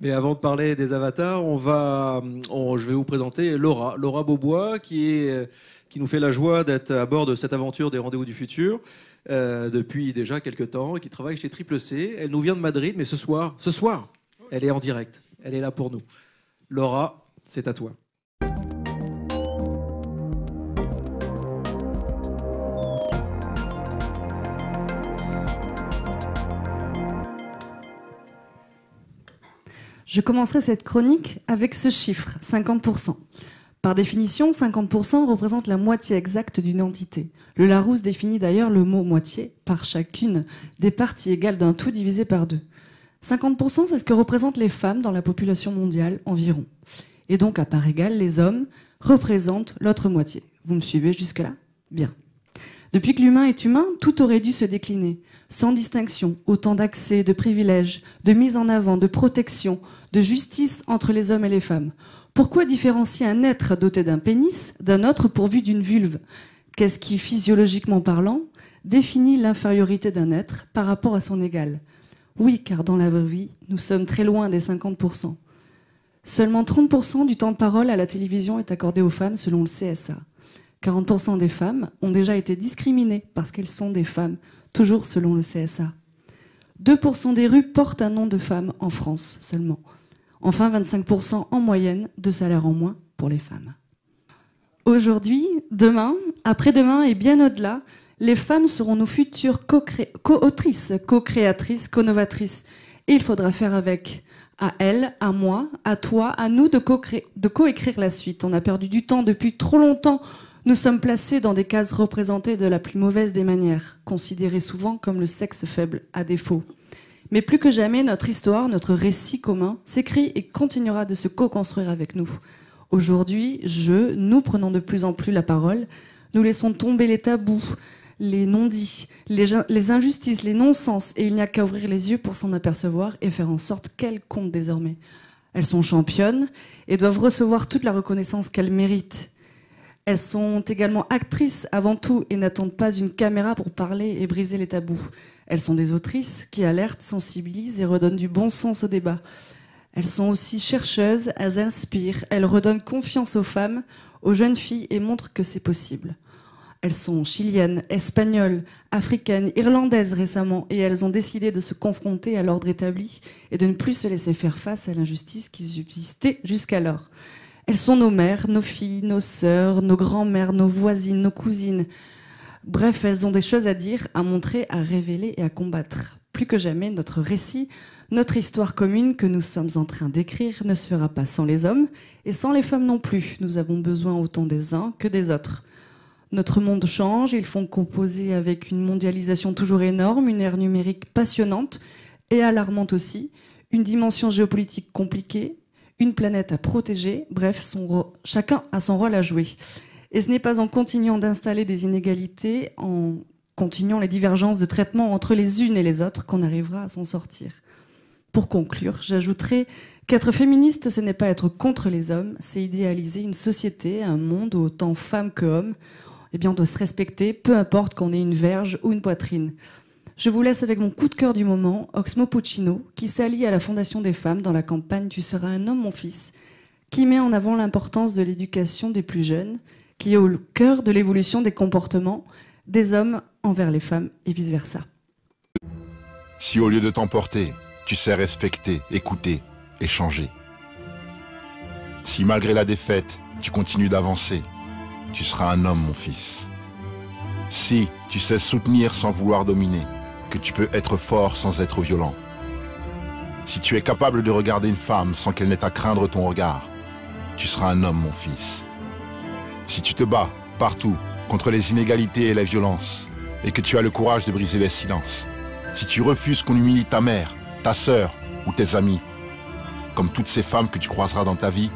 Mais avant de parler des avatars, on va, on- je vais vous présenter Laura, Laura Beaubois, qui, est, qui nous fait la joie d'être à bord de cette aventure des Rendez-vous du futur euh, depuis déjà quelques temps, et qui travaille chez Triple C. Elle nous vient de Madrid, mais ce soir, ce soir, elle est en direct. Elle est là pour nous. Laura, c'est à toi. Je commencerai cette chronique avec ce chiffre, 50%. Par définition, 50% représente la moitié exacte d'une entité. Le Larousse définit d'ailleurs le mot moitié par chacune des parties égales d'un tout divisé par deux. 50%, c'est ce que représentent les femmes dans la population mondiale environ. Et donc, à part égale, les hommes représentent l'autre moitié. Vous me suivez jusque-là? Bien. Depuis que l'humain est humain, tout aurait dû se décliner, sans distinction, autant d'accès, de privilèges, de mise en avant, de protection, de justice entre les hommes et les femmes. Pourquoi différencier un être doté d'un pénis d'un autre pourvu d'une vulve? Qu'est-ce qui, physiologiquement parlant, définit l'infériorité d'un être par rapport à son égal? Oui, car dans la vraie vie, nous sommes très loin des 50%. Seulement 30% du temps de parole à la télévision est accordé aux femmes selon le CSA. 40% des femmes ont déjà été discriminées parce qu'elles sont des femmes, toujours selon le CSA. 2% des rues portent un nom de femme en France seulement. Enfin, 25% en moyenne de salaire en moins pour les femmes. Aujourd'hui, demain, après-demain et bien au-delà, les femmes seront nos futures co-autrices, co-créatrices, co-novatrices. Et il faudra faire avec. À elles, à moi, à toi, à nous de co-écrire la suite. On a perdu du temps depuis trop longtemps. Nous sommes placés dans des cases représentées de la plus mauvaise des manières, considérées souvent comme le sexe faible à défaut. Mais plus que jamais, notre histoire, notre récit commun s'écrit et continuera de se co-construire avec nous. Aujourd'hui, je, nous prenons de plus en plus la parole, nous laissons tomber les tabous, les non-dits, les, injustices, les non-sens, et il n'y a qu'à ouvrir les yeux pour s'en apercevoir et faire en sorte qu'elles comptent désormais. Elles sont championnes et doivent recevoir toute la reconnaissance qu'elles méritent. Elles sont également actrices avant tout et n'attendent pas une caméra pour parler et briser les tabous. Elles sont des autrices qui alertent, sensibilisent et redonnent du bon sens au débat. Elles sont aussi chercheuses, elles inspirent, elles redonnent confiance aux femmes, aux jeunes filles et montrent que c'est possible. Elles sont chiliennes, espagnoles, africaines, irlandaises récemment et elles ont décidé de se confronter à l'ordre établi et de ne plus se laisser faire face à l'injustice qui subsistait jusqu'alors. Elles sont nos mères, nos filles, nos sœurs, nos grands-mères, nos voisines, nos cousines. Bref, elles ont des choses à dire, à montrer, à révéler et à combattre. Plus que jamais, notre récit, notre histoire commune que nous sommes en train d'écrire ne se fera pas sans les hommes et sans les femmes non plus. Nous avons besoin autant des uns que des autres. Notre monde change, ils font composer avec une mondialisation toujours énorme, une ère numérique passionnante et alarmante aussi, une dimension géopolitique compliquée, une planète à protéger, bref, chacun a son rôle à jouer. Et ce n'est pas en continuant d'installer des inégalités, en continuant les divergences de traitement entre les unes et les autres qu'on arrivera à s'en sortir. Pour conclure, j'ajouterai qu'être féministe, ce n'est pas être contre les hommes, c'est idéaliser une société, un monde où autant femmes que hommes, eh bien, on doit se respecter, peu importe qu'on ait une verge ou une poitrine. Je vous laisse avec mon coup de cœur du moment, Oxmo Puccino, qui s'allie à la Fondation des femmes dans la campagne Tu seras un homme, mon fils, qui met en avant l'importance de l'éducation des plus jeunes, qui est au cœur de l'évolution des comportements des hommes envers les femmes et vice-versa. Si au lieu de t'emporter, tu sais respecter, écouter, échanger. Si malgré la défaite, tu continues d'avancer, tu seras un homme, mon fils. Si tu sais soutenir sans vouloir dominer, que tu peux être fort sans être violent. Si tu es capable de regarder une femme sans qu'elle n'ait à craindre ton regard, tu seras un homme, mon fils. Si tu te bats partout contre les inégalités et la violence, et que tu as le courage de briser les silences, si tu refuses qu'on humilie ta mère, ta sœur ou tes amis, comme toutes ces femmes que tu croiseras dans ta vie,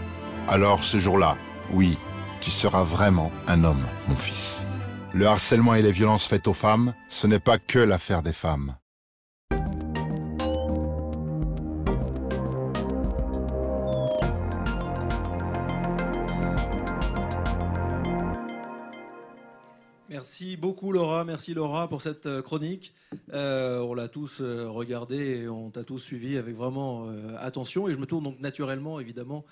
alors ce jour-là, oui, tu seras vraiment un homme, mon fils. Le harcèlement et les violences faites aux femmes, ce n'est pas que l'affaire des femmes. Merci beaucoup Laura, merci Laura pour cette euh, chronique. Euh, on l'a tous euh, regardé et on t'a tous suivi avec vraiment attention. Et je me tourne donc naturellement, évidemment,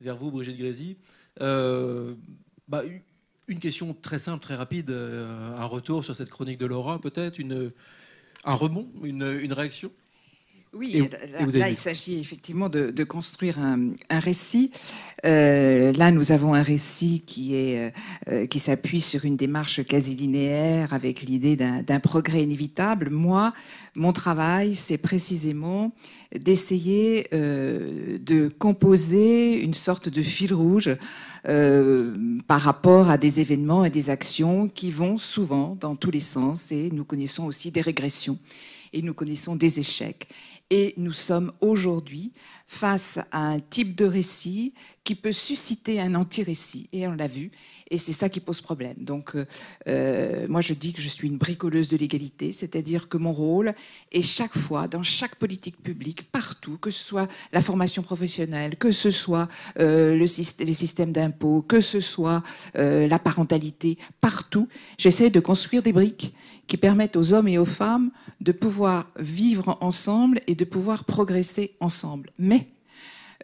vers vous, Brigitte Grézy. Bah, une- question très simple, très rapide, un retour sur cette chronique de Laura, peut-être un rebond, une, une réaction? Oui, Et- là, et vous avez là, vu. il s'agit effectivement de, de construire un, un récit. Euh, là, nous avons un récit qui, est, euh, euh, qui s'appuie sur une démarche quasi linéaire avec l'idée d'un progrès inévitable. Moi, mon travail, c'est précisément d'essayer euh, de composer une sorte de fil rouge par rapport à des événements et des actions qui vont souvent dans tous les sens. Et nous connaissons aussi des régressions et nous connaissons des échecs. Et nous sommes aujourd'hui face à un type de récit qui peut susciter un anti-récit. Et on l'a vu. Et c'est ça qui pose problème. Donc, euh, euh, moi, je dis que je suis une bricoleuse de l'égalité, c'est-à-dire que mon rôle est chaque fois, dans chaque politique publique, partout, que ce soit la formation professionnelle, que ce soit euh, le les systèmes d'impôts, que ce soit euh, la parentalité, partout, j'essaie de construire des briques qui permettent aux hommes et aux femmes de pouvoir vivre ensemble et de pouvoir progresser ensemble. Mais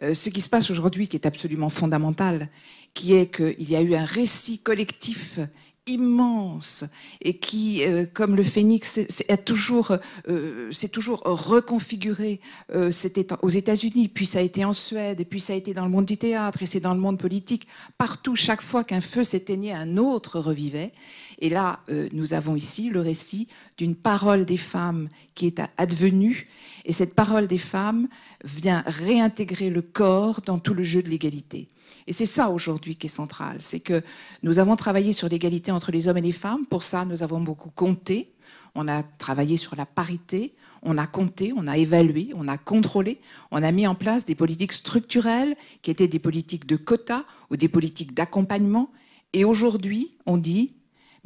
euh, ce qui se passe aujourd'hui, qui est absolument fondamental, qui est qu'il y a eu un récit collectif immense et qui, euh, comme le phénix, a toujours, euh, toujours reconfiguré. Euh, C'était aux États-Unis, puis ça a été en Suède, et puis ça a été dans le monde du théâtre, et c'est dans le monde politique. Partout, chaque fois qu'un feu s'éteignait, un autre revivait. Et là, euh, nous avons ici le récit d'une parole des femmes qui est advenue. Et cette parole des femmes vient réintégrer le corps dans tout le jeu de l'égalité. Et c'est ça aujourd'hui qui est central. C'est que nous avons travaillé sur l'égalité entre les hommes et les femmes. Pour ça, nous avons beaucoup compté. On a travaillé sur la parité. On a compté, on a évalué, on a contrôlé. On a mis en place des politiques structurelles qui étaient des politiques de quotas ou des politiques d'accompagnement. Et aujourd'hui, on dit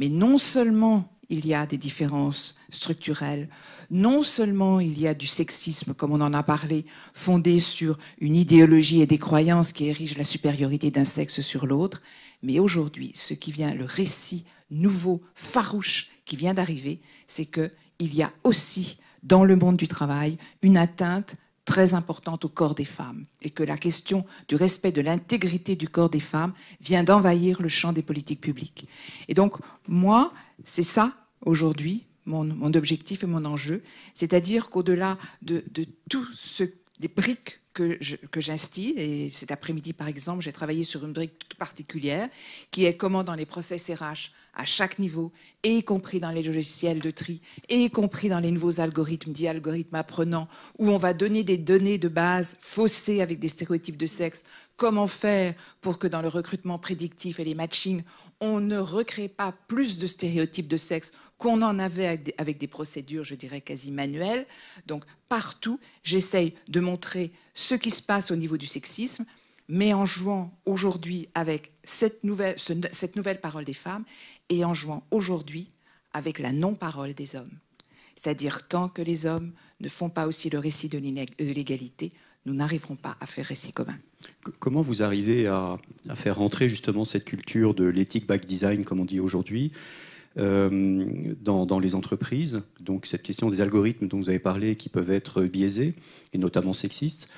mais non seulement il y a des différences structurelles, non seulement il y a du sexisme, comme on en a parlé, fondé sur une idéologie et des croyances qui érigent la supériorité d'un sexe sur l'autre, mais aujourd'hui, ce qui vient, le récit nouveau, farouche qui vient d'arriver, c'est qu'il y a aussi dans le monde du travail une atteinte très importante au corps des femmes et que la question du respect de l'intégrité du corps des femmes vient d'envahir le champ des politiques publiques. Et donc, moi, c'est ça, aujourd'hui, mon, objectif et mon enjeu, c'est-à-dire qu'au-delà de, de tout ce, des briques que j'instille, et cet après-midi, par exemple, j'ai travaillé sur une brique toute particulière, qui est comment dans les process RH, à chaque niveau, et y compris dans les logiciels de tri, et y compris dans les nouveaux algorithmes, dits algorithmes apprenants, où on va donner des données de base faussées avec des stéréotypes de sexe, comment faire pour que dans le recrutement prédictif et les matchings, on ne recrée pas plus de stéréotypes de sexe qu'on en avait avec des, procédures, je dirais, quasi manuelles. Donc, partout, j'essaye de montrer ce qui se passe au niveau du sexisme, mais en jouant aujourd'hui avec cette nouvelle, parole des femmes et en jouant aujourd'hui avec la non-parole des hommes. C'est-à-dire, tant que les hommes ne font pas aussi le récit de l'égalité, nous n'arriverons pas à faire récit commun. Comment vous arrivez à, faire rentrer justement cette culture de l'éthique back design, comme on dit aujourd'hui, euh, dans, les entreprises? Donc cette question des algorithmes dont vous avez parlé qui peuvent être biaisés, et notamment sexistes.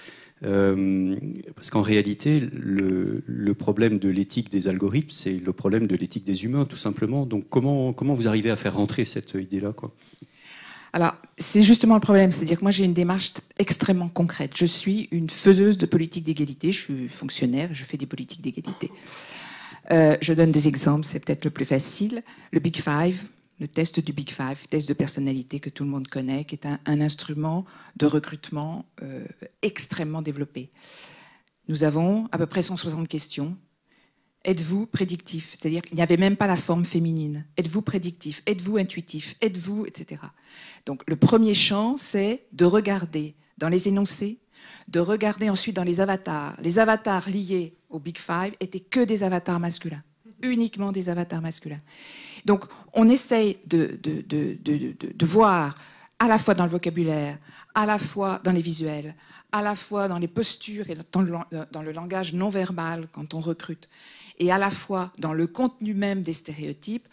Euh, parce qu'en réalité, le, problème de l'éthique des algorithmes, c'est le problème de l'éthique des humains, tout simplement. Donc comment, comment vous arrivez à faire rentrer cette idée-là Alors, c'est justement le problème, c'est-à-dire que moi j'ai une démarche extrêmement concrète. Je suis une faiseuse de politique d'égalité, je suis fonctionnaire, je fais des politiques d'égalité. Euh, je donne des exemples, c'est peut-être le plus facile. Le Big Five, le test du Big Five, test de personnalité que tout le monde connaît, qui est un, un instrument de recrutement euh, extrêmement développé. Nous avons à peu près 160 questions. Êtes-vous prédictif? C'est-à-dire qu'il n'y avait même pas la forme féminine. Êtes-vous prédictif? Êtes-vous intuitif? Êtes-vous etc. Donc le premier champ, c'est de regarder dans les énoncés, de regarder ensuite dans les avatars. Les avatars liés au Big Five étaient que des avatars masculins, uniquement des avatars masculins. Donc on essaye de, voir à la fois dans le vocabulaire, à la fois dans les visuels, à la fois dans les postures et dans le langage non verbal quand on recrute, et à la fois dans le contenu même des stéréotypes,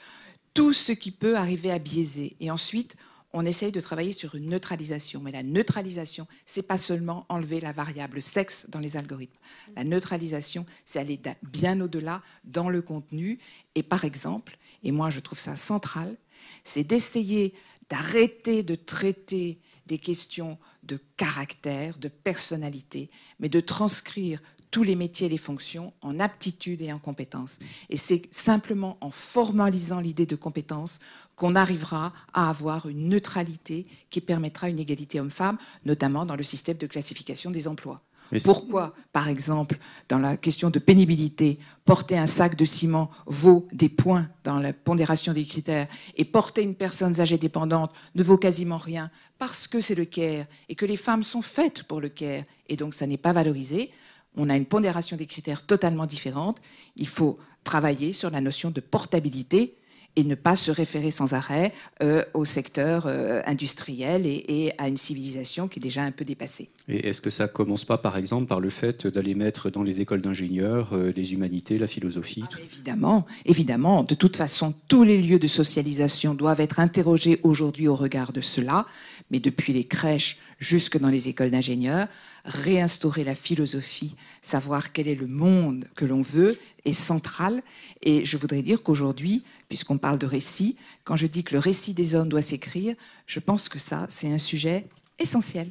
tout ce qui peut arriver à biaiser. Et ensuite, on essaye de travailler sur une neutralisation. Mais la neutralisation, c'est pas seulement enlever la variable sexe dans les algorithmes. La neutralisation, c'est aller bien au-delà dans le contenu. Et par exemple, et moi je trouve ça central, c'est d'essayer d'arrêter de traiter des questions de caractère, de personnalité, mais de transcrire tous les métiers et les fonctions en aptitude et en compétences. Et c'est simplement en formalisant l'idée de compétence qu'on arrivera à avoir une neutralité qui permettra une égalité homme-femme, notamment dans le système de classification des emplois. Pourquoi, par exemple, dans la question de pénibilité, porter un sac de ciment vaut des points dans la pondération des critères et porter une personne âgée dépendante ne vaut quasiment rien parce que c'est le care et que les femmes sont faites pour le care et donc ça n'est pas valorisé on a une pondération des critères totalement différente. Il faut travailler sur la notion de portabilité et ne pas se référer sans arrêt euh, au secteur euh, industriel et, à une civilisation qui est déjà un peu dépassée. Et est-ce que ça commence pas, par exemple, par le fait d'aller mettre dans les écoles d'ingénieurs euh, les humanités, la philosophie ah, Évidemment, évidemment. De toute façon, tous les lieux de socialisation doivent être interrogés aujourd'hui au regard de cela, mais depuis les crèches jusque dans les écoles d'ingénieurs, réinstaurer la philosophie, savoir quel est le monde que l'on veut, est central. Et je voudrais dire qu'aujourd'hui, puisqu'on parle de récit, quand je dis que le récit des hommes doit s'écrire, je pense que ça, c'est un sujet essentiel.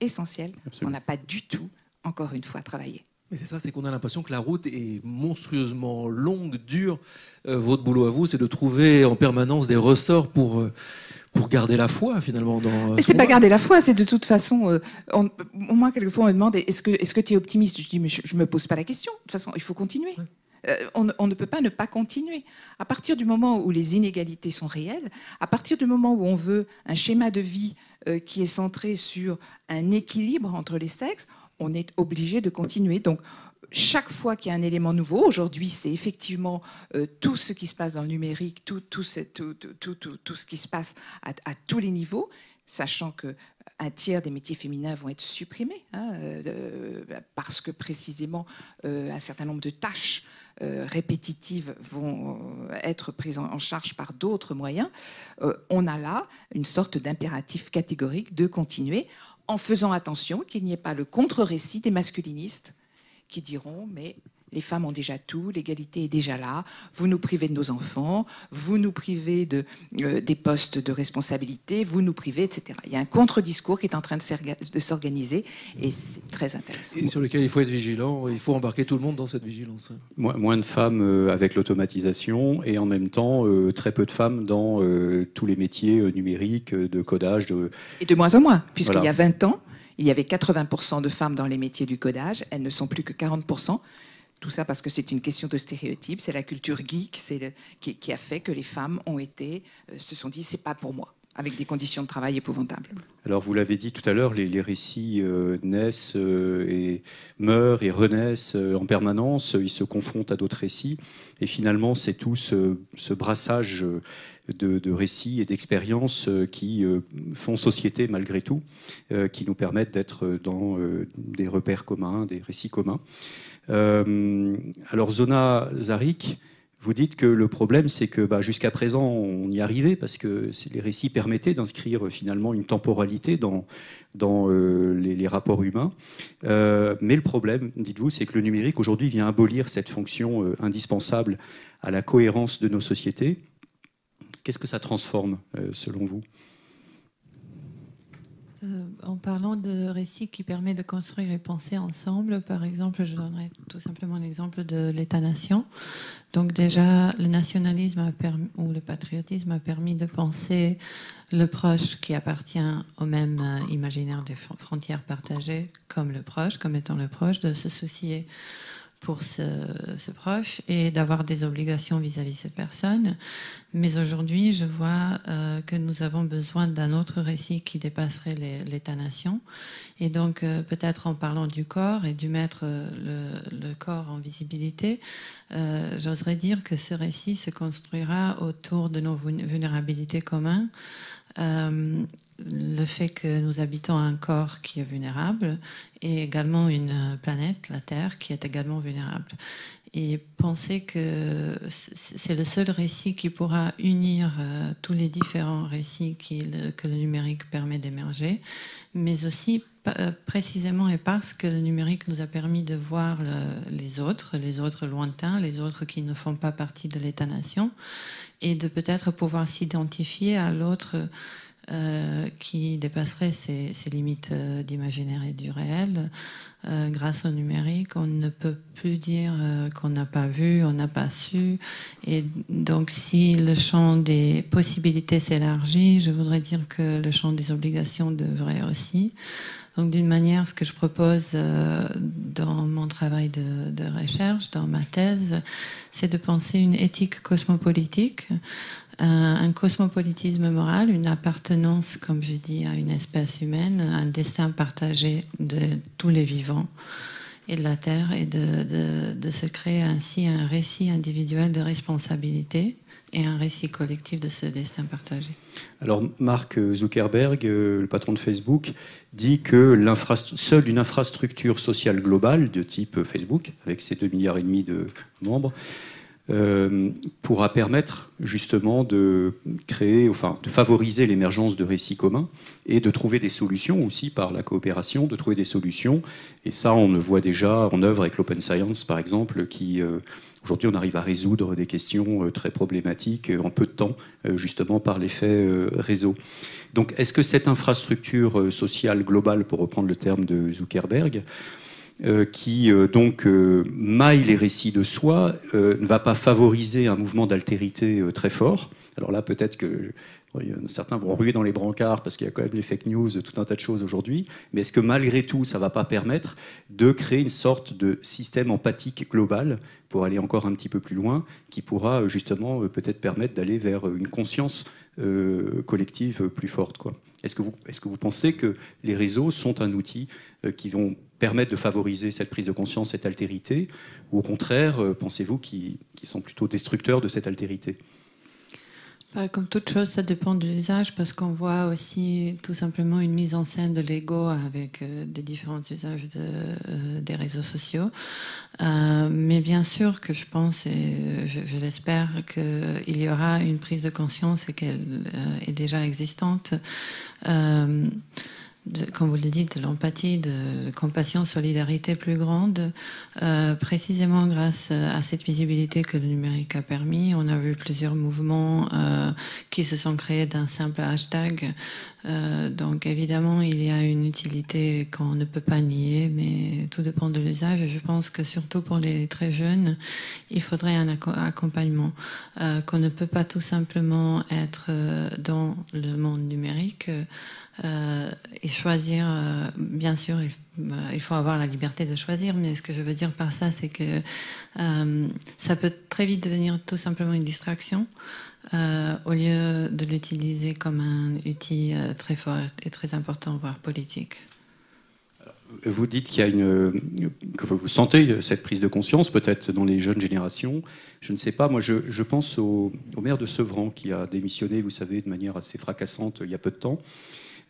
Essentiel. On n'a pas du tout, encore une fois, travaillé. Mais c'est ça, c'est qu'on a l'impression que la route est monstrueusement longue, dure. Euh, votre boulot à vous, c'est de trouver en permanence des ressorts pour euh, pour garder la foi finalement dans. Mais c'est pas garder la foi, c'est de toute façon. Euh, au moins quelquefois on me demande est-ce que est-ce que tu es optimiste? Je dis mais je, ne me pose pas la question. De toute façon, il faut continuer. Euh, on, on, ne peut pas ne pas continuer. À partir du moment où les inégalités sont réelles, à partir du moment où on veut un schéma de vie euh, qui est centré sur un équilibre entre les sexes, on est obligé de continuer. Donc, chaque fois qu'il y a un élément nouveau, aujourd'hui c'est effectivement euh, tout ce qui se passe dans le numérique, tout, tout, ce, tout, tout ce qui se passe à, tous les niveaux, sachant que un tiers des métiers féminins vont être supprimés, hein, euh, parce que précisément euh, un certain nombre de tâches répétitives vont être prises en, charge par d'autres moyens. on a là une sorte d'impératif catégorique de continuer en faisant attention qu'il n'y ait pas le contre-récit des masculinistes qui diront mais les femmes ont déjà tout, l'égalité est déjà là, vous nous privez de nos enfants, vous nous privez de, euh, des postes de responsabilité, vous nous privez, etc. Il y a un contre-discours qui est en train de s'organiser et c'est très intéressant. Et sur lequel il faut être vigilant, il faut embarquer tout le monde dans cette vigilance. Moins, de femmes euh, avec l'automatisation et en même temps euh, très peu de femmes dans tous les métiers numériques, de codage. De... Et de moins en moins, puisqu'il y a 20 ans, il y avait 80% de femmes dans les métiers du codage, elles ne sont plus que 40%. Tout ça parce que c'est une question de stéréotype, c'est la culture geek c'est qui, a fait que les femmes ont été, euh, se sont dit c'est pas pour moi avec des conditions de travail épouvantables. Alors vous l'avez dit tout à l'heure, les, récits euh, naissent euh, et meurent et renaissent en permanence, ils se confrontent à d'autres récits, et finalement c'est tout ce brassage de, récits et d'expériences euh, qui euh, font société malgré tout, euh, qui nous permettent d'être dans des repères communs, des récits communs. alors Zona Zarik, vous dites que le problème, c'est que bah, jusqu'à présent, on y arrivait parce que les récits permettaient d'inscrire finalement une temporalité dans, les, rapports humains. mais le problème, dites-vous, c'est que le numérique aujourd'hui vient abolir cette fonction indispensable à la cohérence de nos sociétés Qu'est-ce que ça transforme, euh, selon vous euh, en parlant de récits qui permettent de construire et penser ensemble, par exemple, je donnerai tout simplement l'exemple de l'État-nation. Donc déjà, le nationalisme ou le patriotisme a permis de penser le proche qui appartient au même euh, imaginaire des frontières partagées comme le proche, comme étant le proche, de se soucier pour ce, proche et d'avoir des obligations vis-à-vis de cette personne. Mais aujourd'hui, je vois euh, que nous avons besoin d'un autre récit qui dépasserait l'État-nation. Et donc, euh, peut-être en parlant du corps et du mettre euh, le, corps en visibilité, j'oserais dire que ce récit se construira autour de nos vulnérabilités communes le fait que nous habitons un corps qui est vulnérable et également une planète, la Terre, qui est également vulnérable. Et penser que c'est le seul récit qui pourra unir euh, tous les différents récits que le numérique permet d'émerger, mais aussi euh, précisément et parce que le numérique nous a permis de voir les autres, les autres lointains, les autres qui ne font pas partie de l'État-nation, et de peut-être pouvoir s'identifier à l'autre euh, qui dépasserait ces, limites euh, d'imaginaire et du réel. Euh, grâce au numérique, on ne peut plus dire qu'on n'a pas vu, on n'a pas su. Et donc, si le champ des possibilités s'élargit, je voudrais dire que le champ des obligations devrait aussi. Donc, d'une manière, ce que je propose dans mon travail de, de recherche, dans ma thèse, c'est de penser une éthique cosmopolitique un cosmopolitisme moral, une appartenance, comme je dis, à une espèce humaine, un destin partagé de tous les vivants et de la Terre, et de, se créer ainsi un récit individuel de responsabilité et un récit collectif de ce destin partagé. Alors Mark Zuckerberg, euh, le patron de Facebook, dit que seule une infrastructure sociale globale de type Facebook, avec ses 2 milliards de membres, euh, pourra permettre justement de créer, enfin de favoriser l'émergence de récits communs et de trouver des solutions aussi par la coopération, de trouver des solutions. Et ça, on le voit déjà en œuvre avec l'open science, par exemple, qui euh, aujourd'hui on arrive à résoudre des questions euh, très problématiques en peu de temps, justement par l'effet réseau. Donc, est-ce que cette infrastructure sociale globale, pour reprendre le terme de Zuckerberg, euh, qui euh, donc euh, maille les récits de soi, ne va pas favoriser un mouvement d'altérité très fort. Alors là, peut-être que certains vont ruer dans les brancards parce qu'il y a quand même les fake news, tout un tas de choses aujourd'hui. Mais est-ce que malgré tout, ça ne va pas permettre de créer une sorte de système empathique global pour aller encore un petit peu plus loin, qui pourra justement peut-être permettre d'aller vers une conscience collective plus forte Est-ce que, vous, pensez que les réseaux sont un outil qui vont permettent de favoriser cette prise de conscience, cette altérité, ou au contraire, euh, pensez-vous qu'ils sont plutôt destructeurs de cette altérité? Comme toute chose, ça dépend de l'usage parce qu'on voit aussi tout simplement une mise en scène de l'ego avec euh, des différents usages euh, des réseaux sociaux. mais bien sûr que je pense et je l'espère qu'il y aura une prise de conscience et qu'elle est déjà existante comme vous le dites, de l'empathie, de, de, compassion, solidarité plus grande, euh, précisément grâce à cette visibilité que le numérique a permis. On a vu plusieurs mouvements euh, qui se sont créés d'un simple hashtag. Euh, donc évidemment, il y a une utilité qu'on ne peut pas nier, mais tout dépend de l'usage. Je pense que surtout pour les très jeunes, il faudrait un accompagnement, euh, qu'on ne peut pas tout simplement être euh, dans le monde numérique. Euh, et choisir, euh, bien sûr, il, faut avoir la liberté de choisir, mais ce que je veux dire par ça, c'est que euh, ça peut très vite devenir tout simplement une distraction. au lieu de l'utiliser comme un outil très fort et très important, voire politique. Vous dites qu'il y a une, que vous sentez cette prise de conscience, peut-être dans les jeunes générations. Je ne sais pas. Moi, je, je pense au, au, maire de Sevran qui a démissionné, vous savez, de manière assez fracassante il y a peu de temps.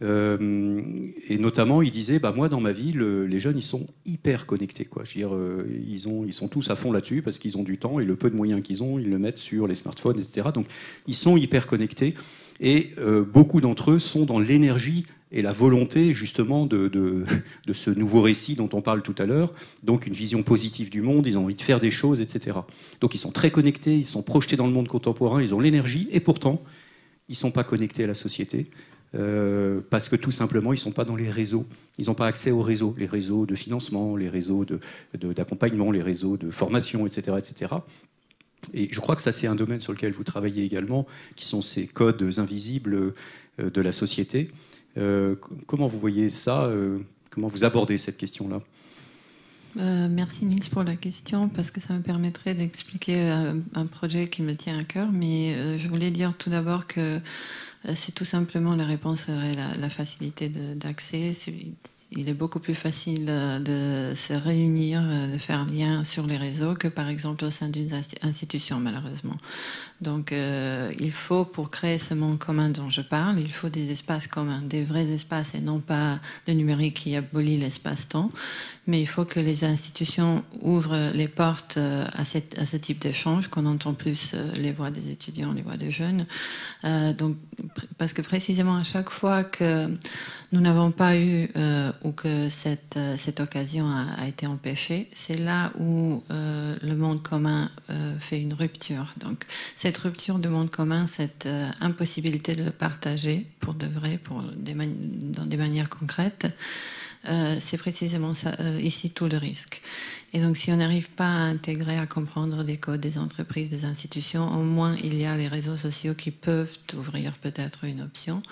Euh, et notamment, il disait, bah, moi, dans ma ville, les jeunes, ils sont hyper connectés. Quoi. Je veux dire, euh, ils, ont, ils sont tous à fond là-dessus parce qu'ils ont du temps et le peu de moyens qu'ils ont, ils le mettent sur les smartphones, etc. Donc, ils sont hyper connectés. Et euh, beaucoup d'entre eux sont dans l'énergie et la volonté justement de, de, ce nouveau récit dont on parle tout à l'heure, donc une vision positive du monde, ils ont envie de faire des choses, etc. Donc ils sont très connectés, ils sont projetés dans le monde contemporain, ils ont l'énergie, et pourtant, ils ne sont pas connectés à la société. Euh, parce que tout simplement, ils ne sont pas dans les réseaux. Ils n'ont pas accès aux réseaux, les réseaux de financement, les réseaux d'accompagnement, de, les réseaux de formation, etc., etc. Et je crois que ça, c'est un domaine sur lequel vous travaillez également, qui sont ces codes invisibles euh, de la société. Euh, comment vous voyez ça Comment vous abordez cette question-là? Merci Nils pour la question parce que ça me permettrait d'expliquer un, projet qui me tient à cœur. Mais je voulais dire tout d'abord que c'est tout simplement la réponse serait la, facilité d'accès. Il est beaucoup plus facile de se réunir, de faire lien sur les réseaux que par exemple au sein d'une institution, malheureusement. Donc euh, il faut, pour créer ce monde commun dont je parle, il faut des espaces communs, des vrais espaces et non pas le numérique qui abolit l'espace-temps. Mais il faut que les institutions ouvrent les portes euh, à, ce type d'échange, qu'on entend plus euh, les voix des étudiants, les voix des jeunes. donc, parce que précisément à chaque fois que nous n'avons pas eu ou que cette, cette occasion a, été empêchée, c'est là où le monde commun fait une rupture. Donc, cette rupture de monde commun, cette euh, impossibilité de le partager pour de vrai, pour dans des manières concrètes, euh, c'est précisément ça, euh, ici tout le risque. Et donc, si on n'arrive pas à intégrer, à comprendre des codes des entreprises, des institutions, au moins il y a les réseaux sociaux qui peuvent ouvrir peut-être une option.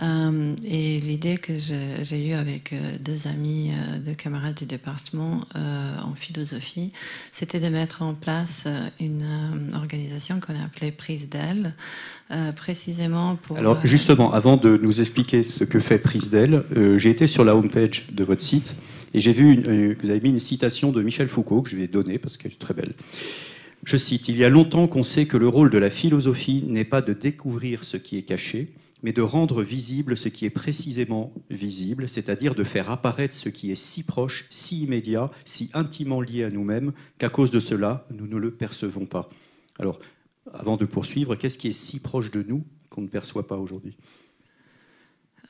Euh, et l'idée que j'ai eue avec euh, deux amis, euh, deux camarades du département en philosophie, c'était de mettre en place une organisation qu'on a appelée Prise d'aile, précisément pour... Alors justement, avant de nous expliquer ce que fait Prise d'aile, j'ai été sur la homepage de votre site et j'ai vu que vous avez mis une citation de Michel Foucault que je vais donner parce qu'elle est très belle. Je cite, Il y a longtemps qu'on sait que le rôle de la philosophie n'est pas de découvrir ce qui est caché, mais de rendre visible ce qui est précisément visible, c'est-à-dire de faire apparaître ce qui est si proche, si immédiat, si intimement lié à nous-mêmes, qu'à cause de cela, nous ne le percevons pas. Alors, avant de poursuivre, qu'est-ce qui est si proche de nous qu'on ne perçoit pas aujourd'hui?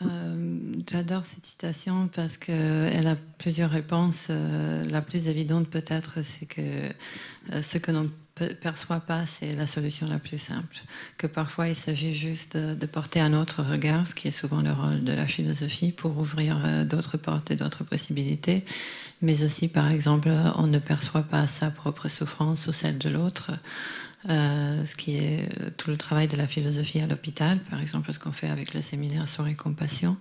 Euh, J'adore cette citation parce qu'elle a plusieurs réponses. Euh, la plus évidente peut-être, c'est que euh, ce que l'on perçoit pas, c'est la solution la plus simple. Que parfois il s'agit juste de, porter un autre regard, ce qui est souvent le rôle de la philosophie, pour ouvrir euh, d'autres portes et d'autres possibilités. Mais aussi, par exemple, on ne perçoit pas sa propre souffrance ou celle de l'autre. Euh, ce qui est euh, tout le travail de la philosophie à l'hôpital, par exemple, ce qu'on fait avec le séminaire sur et compassion.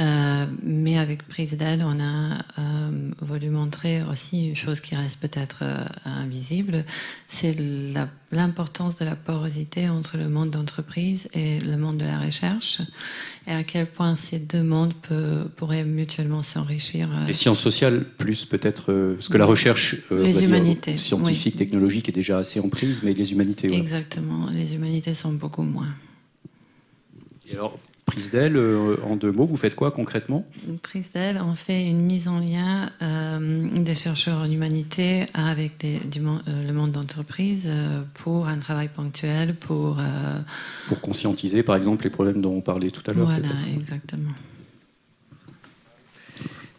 Euh, mais avec prise d'aide, on a euh, voulu montrer aussi une chose qui reste peut-être euh, invisible, c'est l'importance de la porosité entre le monde d'entreprise et le monde de la recherche, et à quel point ces deux mondes pourraient mutuellement s'enrichir. Les sciences sociales, plus peut-être, parce que la recherche les humanités, scientifique, technologique est déjà assez en prise, mais les humanités. Exactement, les humanités sont beaucoup moins. Et alors, Prise d'aile, euh, en deux mots, vous faites quoi concrètement? Prise d'aile, on fait une mise en lien euh, des chercheurs en humanité avec des, du, euh, le monde d'entreprise pour un travail ponctuel, pour... pour conscientiser, par exemple, les problèmes dont on parlait tout à l'heure. Voilà, exactement.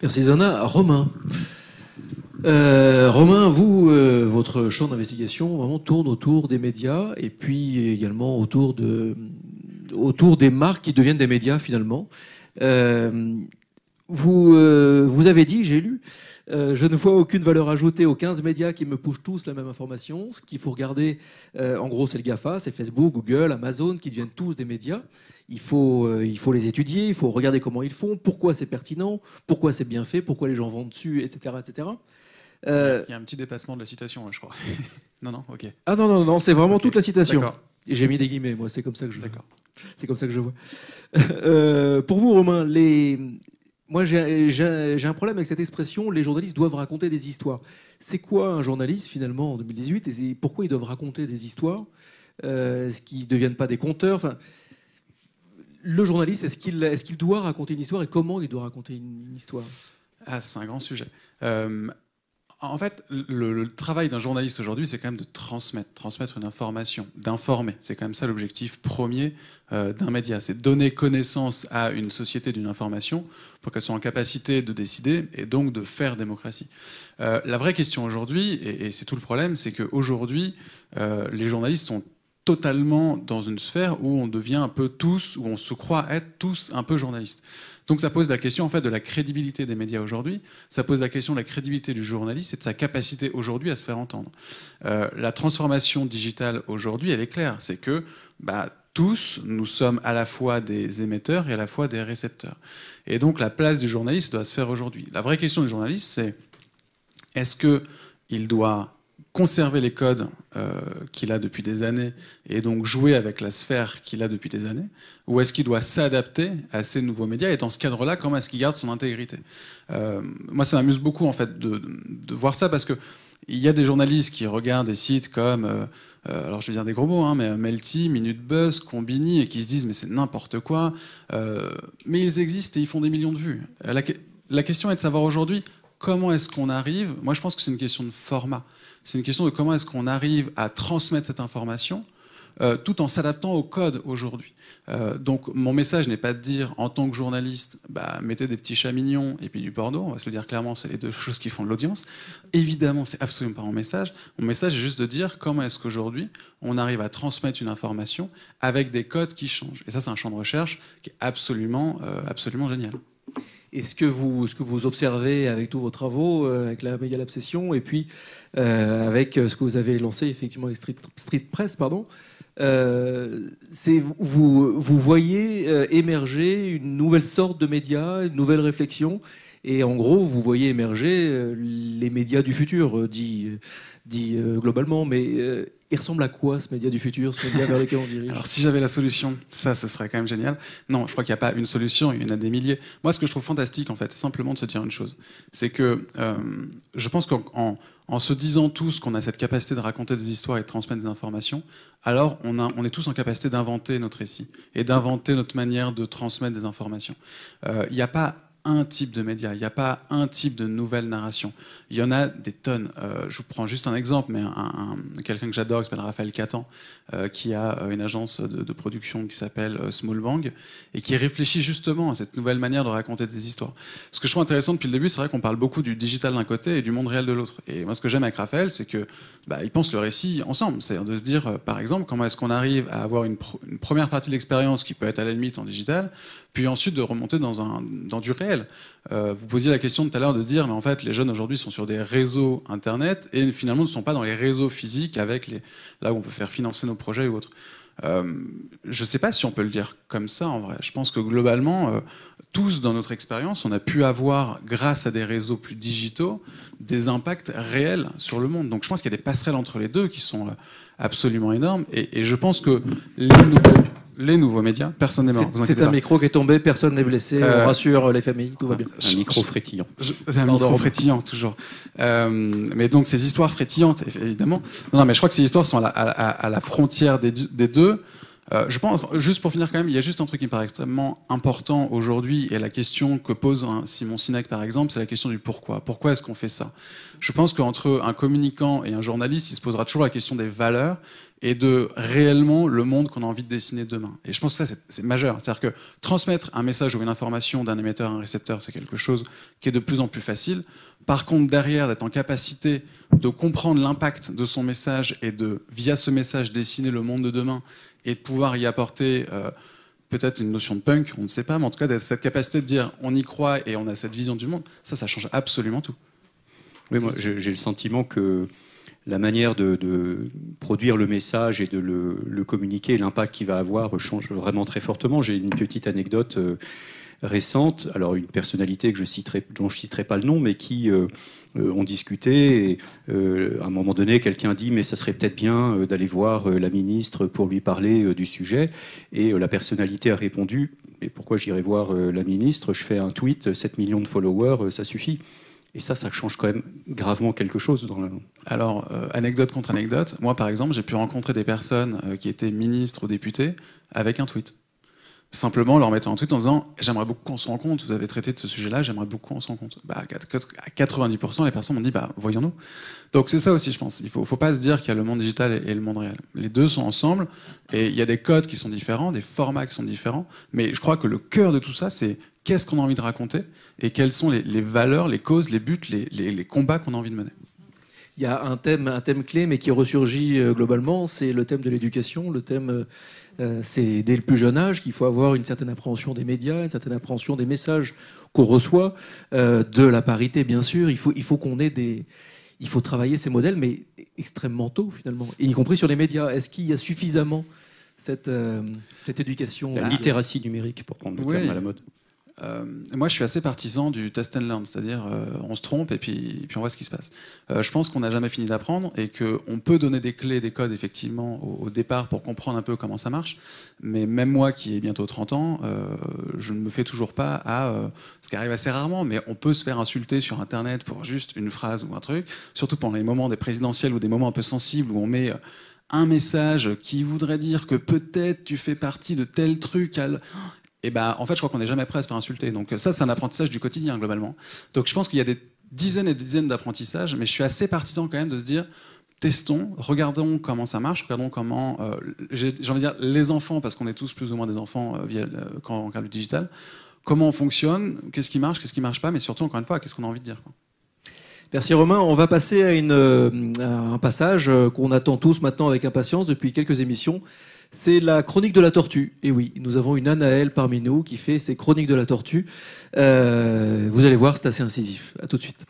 Merci Zana. Romain. Romain, vous, votre champ d'investigation vraiment tourne autour des médias et puis également autour de, autour des marques qui deviennent des médias finalement. Euh, vous, euh, vous avez dit, j'ai lu, euh, je ne vois aucune valeur ajoutée aux 15 médias qui me poussent tous la même information. Ce qu'il faut regarder, en gros, c'est le GAFA, c'est Facebook, Google, Amazon, qui deviennent tous des médias. Il faut, il faut les étudier, il faut regarder comment ils font, pourquoi c'est pertinent, pourquoi c'est bien fait, pourquoi les gens vont dessus, etc. etc. Il y a un petit dépassement de la citation, je crois. non, non, ok. Ah non, non, non, c'est vraiment toute la citation. Et j'ai mis des guillemets, moi, c'est comme ça que je. D'accord. C'est comme ça que je vois. Euh, pour vous, Romain, les... moi j'ai un problème avec cette expression les journalistes doivent raconter des histoires. C'est quoi un journaliste finalement en 2018 et pourquoi ils doivent raconter des histoires euh, Est-ce qu'ils ne deviennent pas des conteurs? Enfin, Le journaliste, est-ce qu'il est qu'il doit raconter une histoire et comment il doit raconter une, histoire? Ah, C'est un grand sujet. Euh, en fait, le, travail d'un journaliste aujourd'hui, c'est quand même de transmettre, transmettre une information, d'informer. C'est quand même ça l'objectif premier euh, d'un média, c'est donner connaissance à une société d'une information pour qu'elle soit en capacité de décider et donc de faire démocratie. Euh, la vraie question aujourd'hui, et, c'est tout le problème, c'est qu'aujourd'hui, euh, les journalistes sont totalement dans une sphère où on devient un peu tous, où on se croit être tous un peu journalistes. Donc ça pose la question en fait de la crédibilité des médias aujourd'hui, ça pose la question de la crédibilité du journaliste et de sa capacité aujourd'hui à se faire entendre. Euh, la transformation digitale aujourd'hui, elle est claire, c'est que bah, tous, nous sommes à la fois des émetteurs et à la fois des récepteurs. Et donc la place du journaliste doit se faire aujourd'hui. La vraie question du journaliste, c'est est-ce qu'il doit conserver les codes euh, qu'il a depuis des années et donc jouer avec la sphère qu'il a depuis des années Ou est-ce qu'il doit s'adapter à ces nouveaux médias Et dans ce cadre-là, comment est-ce qu'il garde son intégrité? Euh, Moi, ça m'amuse beaucoup en fait de, voir ça parce que il y a des journalistes qui regardent des sites comme, euh, alors je vais dire des gros mots, hein, mais Melty, Minute Buzz, Combini, et qui se disent mais c'est n'importe quoi. mais ils existent et ils font des millions de vues. La, la question est de savoir aujourd'hui comment est-ce qu'on arrive. Moi, je pense que c'est une question de format. C'est une question de comment est-ce qu'on arrive à transmettre cette information euh, tout en s'adaptant au code aujourd'hui. Euh, donc mon message n'est pas de dire en tant que journaliste, bah, mettez des petits chats mignons et puis du porno, on va se le dire clairement, c'est les deux choses qui font de l'audience. Évidemment, c'est absolument pas mon message. Mon message est juste de dire comment est-ce qu'aujourd'hui on arrive à transmettre une information avec des codes qui changent. Et ça, c'est un champ de recherche qui est absolument, euh, absolument génial. Et ce que vous, ce que vous observez avec tous vos travaux, avec la Média Obsession, et puis euh, avec euh, ce que vous avez lancé effectivement avec Street, Press, pardon. Euh, vous, vous voyez émerger une nouvelle sorte de média, une nouvelle réflexion, et en gros, vous voyez émerger les médias du futur, dit, dit globalement. Mais il ressemble à quoi ce média du futur, ce média vers lequel on dirige Alors si j'avais la solution, ça, ce serait quand même génial. Non, je crois qu'il n'y a pas une solution, il y en a des milliers. Moi, ce que je trouve fantastique, en fait, c'est simplement de se dire une chose. C'est que euh, je pense qu'en en, se disant tous qu'on a cette capacité de raconter des histoires et de transmettre des informations, alors on, est tous en capacité d'inventer notre récit et d'inventer notre manière de transmettre des informations. Euh, il n'y a pas un type de média, il n'y a pas un type de nouvelle narration. Il y en a des tonnes. Euh, je vous prends juste un exemple, mais un, quelqu'un que j'adore, qui s'appelle Raphaël Catan, euh, qui a euh, une agence de, production qui s'appelle Small Bang, et qui réfléchit justement à cette nouvelle manière de raconter des histoires. Ce que je trouve intéressant depuis le début, c'est vrai qu'on parle beaucoup du digital d'un côté et du monde réel de l'autre. Et moi, ce que j'aime avec Raphaël, c'est que bah, il pense le récit ensemble. C'est-à-dire de se dire, par exemple, comment est-ce qu'on arrive à avoir une, une première partie de l'expérience qui peut être à la limite en digital, puis ensuite de remonter dans, un, dans du réel. Euh, vous posiez la question tout à l'heure de dire, mais en fait, les jeunes aujourd'hui sont sur des réseaux Internet et finalement ne sont pas dans les réseaux physiques avec les, là où on peut faire financer nos projets ou autres. Euh, je ne sais pas si on peut le dire comme ça en vrai. Je pense que globalement, euh, tous dans notre expérience, on a pu avoir, grâce à des réseaux plus digitaux, des impacts réels sur le monde. Donc je pense qu'il y a des passerelles entre les deux qui sont absolument énormes. Et, et je pense que les nouvelles les nouveaux médias. Personne n'est mort. C'est un micro qui est tombé, personne n'est blessé. On euh, rassure les familles, tout va bien. Un micro frétillant. C'est un micro frétillant, toujours. Euh, mais donc, ces histoires frétillantes, évidemment. Non, mais je crois que ces histoires sont à la, frontière des, deux. Euh, je pense, juste pour finir quand même, il y a juste un truc qui me paraît extrêmement important aujourd'hui, et la question que pose Simon Sinek par exemple, c'est la question du pourquoi. Pourquoi est-ce qu'on fait ça? Je pense qu'entre un communicant et un journaliste, il se posera toujours la question des valeurs, et de réellement le monde qu'on a envie de dessiner demain. Et je pense que ça, c'est majeur. C'est-à-dire que transmettre un message ou une information d'un émetteur à un récepteur, c'est quelque chose qui est de plus en plus facile. Par contre, derrière, d'être en capacité de comprendre l'impact de son message et de, via ce message, dessiner le monde de demain et de pouvoir y apporter euh, peut-être une notion de punk, on ne sait pas, mais en tout cas, cette capacité de dire on y croit et on a cette vision du monde, ça, ça change absolument tout. Oui, moi, j'ai le sentiment que la manière de, produire le message et de le, communiquer, l'impact qu'il va avoir change vraiment très fortement. J'ai une petite anecdote euh, récente, alors une personnalité que je citerai, dont je ne citerai pas le nom, mais qui euh, euh, ont discuté. À un moment donné, quelqu'un dit mais ça serait peut-être bien d'aller voir la ministre pour lui parler du sujet. Et la personnalité a répondu mais pourquoi j'irai voir la ministre? Je fais un tweet, 7 millions de followers, ça suffit. Et ça, ça change quand même gravement quelque chose dans Alors, euh, anecdote contre anecdote, moi par exemple, j'ai pu rencontrer des personnes euh, qui étaient ministres ou députés avec un tweet. Simplement leur mettant un tweet en disant J'aimerais beaucoup qu'on se rende compte, vous avez traité de ce sujet-là, j'aimerais beaucoup qu'on se rende compte. Bah, à 90%, les personnes m'ont dit bah, Voyons-nous. Donc c'est ça aussi, je pense. Il ne faut, faut, pas se dire qu'il y a le monde digital et, le monde réel. Les deux sont ensemble et il y a des codes qui sont différents, des formats qui sont différents. Mais je crois que le cœur de tout ça, c'est qu'est-ce qu'on a envie de raconter et quelles sont les, valeurs, les causes, les buts, les, combats qu'on a envie de mener. Il y a un thème, clé, mais qui ressurgit euh, globalement, c'est le thème de l'éducation. Le thème, euh, euh, c'est dès le plus jeune âge qu'il faut avoir une certaine appréhension des médias, une certaine appréhension des messages qu'on reçoit, de la parité, bien sûr. Il faut, il faut qu'on ait des, il faut travailler ces modèles, mais extrêmement tôt finalement, y compris sur les médias. Est-ce qu'il y a suffisamment cette, cette éducation La littératie numérique, pour prendre le terme à la mode. Euh, moi, je suis assez partisan du test and learn, c'est-à-dire euh, on se trompe et puis, on voit ce qui se passe. Euh, je pense qu'on n'a jamais fini d'apprendre et qu'on peut donner des clés, des codes effectivement au, au, départ pour comprendre un peu comment ça marche. Mais même moi, qui ai bientôt 30 ans, je ne me fais toujours pas à ce qui arrive assez rarement, mais on peut se faire insulter sur Internet pour juste une phrase ou un truc, surtout pendant les moments des présidentielles ou des moments un peu sensibles où on met un message qui voudrait dire que peut-être tu fais partie de tel truc. Et ben, en fait, je crois qu'on n'est jamais prêt à se faire insulter. Donc ça, c'est un apprentissage du quotidien globalement. Donc je pense qu'il y a des dizaines et des dizaines d'apprentissages, mais je suis assez partisan quand même de se dire testons, regardons comment ça marche, regardons comment, euh, j'ai envie de dire, les enfants, parce qu'on est tous plus ou moins des enfants euh, via, euh, quand on regarde le digital, comment on fonctionne, qu'est-ce qui marche, qu'est-ce qui marche pas, mais surtout, encore une fois, qu'est-ce qu'on a envie de dire. Merci Romain. On va passer à, une, euh, à un passage euh, qu'on attend tous maintenant avec impatience depuis quelques émissions. C'est la chronique de la tortue. Et oui, nous avons une Anaëlle parmi nous qui fait ses chroniques de la tortue. Euh, vous allez voir, c'est assez incisif. À tout de suite.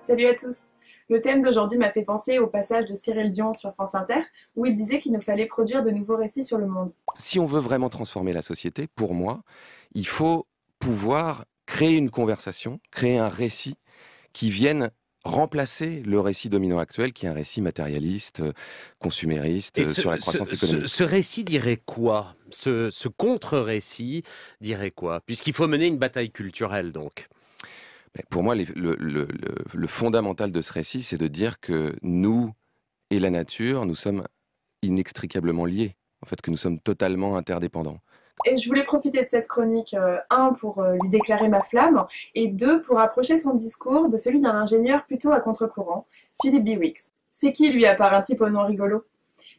Salut à tous. Le thème d'aujourd'hui m'a fait penser au passage de Cyril Dion sur France Inter, où il disait qu'il nous fallait produire de nouveaux récits sur le monde. Si on veut vraiment transformer la société, pour moi, il faut pouvoir créer une conversation, créer un récit qui vienne remplacer le récit dominant actuel, qui est un récit matérialiste, consumériste, ce, sur la croissance économique. Ce, récit dirait quoi? Ce, ce contre-récit dirait quoi? Puisqu'il faut mener une bataille culturelle, donc. Pour moi, le, fondamental de ce récit, c'est de dire que nous et la nature, nous sommes inextricablement liés, en fait, que nous sommes totalement interdépendants. Et je voulais profiter de cette chronique, euh, un, pour euh, lui déclarer ma flamme, et deux, pour approcher son discours de celui d'un ingénieur plutôt à contre-courant, Philippe Biwix. C'est qui, lui, à part un type au nom rigolo?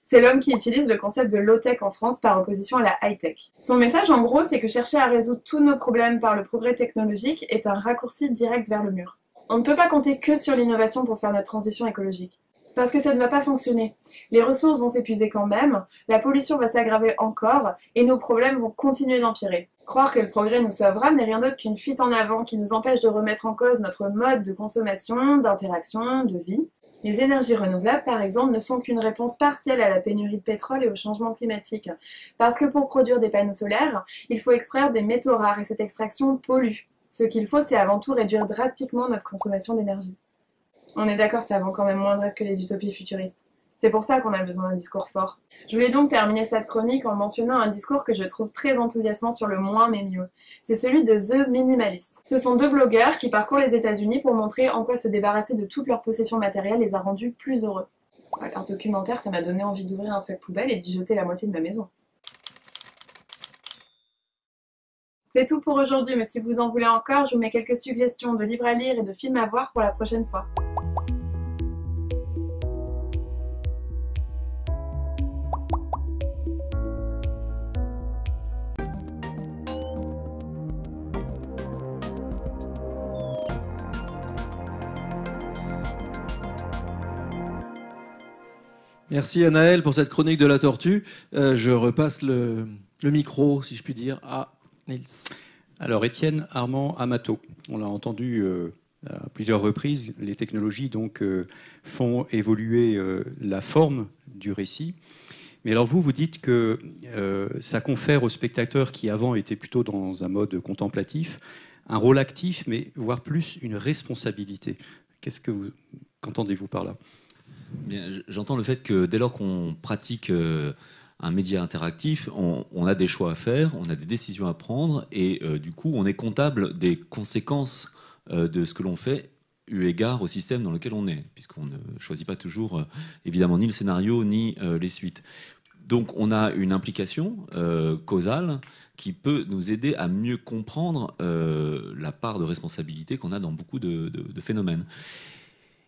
C'est l'homme qui utilise le concept de low-tech en France par opposition à la high-tech. Son message, en gros, c'est que chercher à résoudre tous nos problèmes par le progrès technologique est un raccourci direct vers le mur. On ne peut pas compter que sur l'innovation pour faire notre transition écologique. Parce que ça ne va pas fonctionner. Les ressources vont s'épuiser quand même, la pollution va s'aggraver encore, et nos problèmes vont continuer d'empirer. Croire que le progrès nous sauvera n'est rien d'autre qu'une fuite en avant qui nous empêche de remettre en cause notre mode de consommation, d'interaction, de vie. Les énergies renouvelables, par exemple, ne sont qu'une réponse partielle à la pénurie de pétrole et au changement climatique. Parce que pour produire des panneaux solaires, il faut extraire des métaux rares et cette extraction pollue. Ce qu'il faut, c'est avant tout réduire drastiquement notre consommation d'énergie. On est d'accord, ça avant quand même moins de que les utopies futuristes. C'est pour ça qu'on a besoin d'un discours fort. Je voulais donc terminer cette chronique en mentionnant un discours que je trouve très enthousiasmant sur le moins mais mieux. C'est celui de The Minimalist. Ce sont deux blogueurs qui parcourent les États-Unis pour montrer en quoi se débarrasser de toutes leurs possessions matérielles les a rendus plus heureux. Leur documentaire, ça m'a donné envie d'ouvrir un sac poubelle et d'y jeter la moitié de ma maison. C'est tout pour aujourd'hui, mais si vous en voulez encore, je vous mets quelques suggestions de livres à lire et de films à voir pour la prochaine fois. Merci Anaël pour cette chronique de la tortue. Euh, je repasse le, micro, si je puis dire, à Nils. Alors Étienne Armand Amato, on l'a entendu euh, à plusieurs reprises, les technologies donc euh, font évoluer la forme du récit. Mais alors vous, vous dites que ça confère aux spectateurs qui avant étaient plutôt dans un mode contemplatif un rôle actif, mais voire plus une responsabilité. Qu'est-ce que vous, qu'entendez-vous par là? J'entends le fait que dès lors qu'on pratique euh, un média interactif, on, a des choix à faire, on a des décisions à prendre, et euh, du coup, on est comptable des conséquences euh, de ce que l'on fait eu égard au système dans lequel on est, puisqu'on ne choisit pas toujours, évidemment, ni le scénario, ni les suites. Donc on a une implication causale qui peut nous aider à mieux comprendre la part de responsabilité qu'on a dans beaucoup de phénomènes.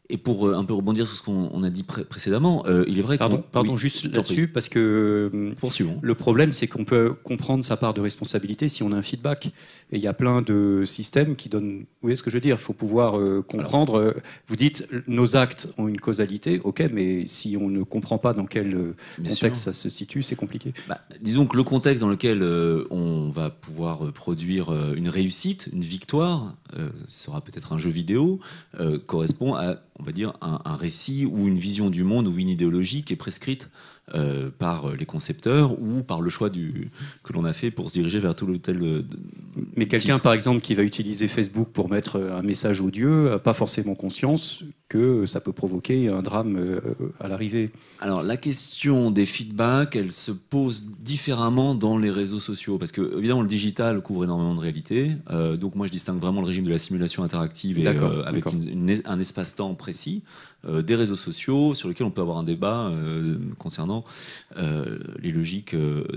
Et pour euh, un peu rebondir sur ce qu'on a dit précédemment, euh, il est vrai que. Pardon, pardon juste là-dessus, parce que euh, Poursuivons. le problème, c'est qu'on peut comprendre sa part de responsabilité si on a un feedback. Et il y a plein de systèmes qui donnent. Vous voyez ce que je veux dire Il faut pouvoir comprendre. vous dites nos actes ont une causalité, ok, mais si on ne comprend pas dans quel contexte ça se situe, c'est compliqué. Bah, disons que le contexte dans lequel on va pouvoir produire une réussite, une victoire, sera peut-être un jeu vidéo, correspond à on va dire, un, récit ou une vision du monde ou une idéologie qui est prescrite euh, par les concepteurs ou par le choix du, que l'on a fait pour se diriger vers tout l'hôtel. De, Mais quelqu'un, par exemple, qui va utiliser Facebook pour mettre un message odieux, n'a pas forcément conscience que ça peut provoquer un drame euh, à l'arrivée. Alors la question des feedbacks, elle se pose différemment dans les réseaux sociaux, parce que évidemment le digital couvre énormément de réalités. Euh, donc moi je distingue vraiment le régime de la simulation interactive et, euh, avec une, une, un espace-temps précis, des réseaux sociaux sur lesquels on peut avoir un débat euh, concernant euh, les logiques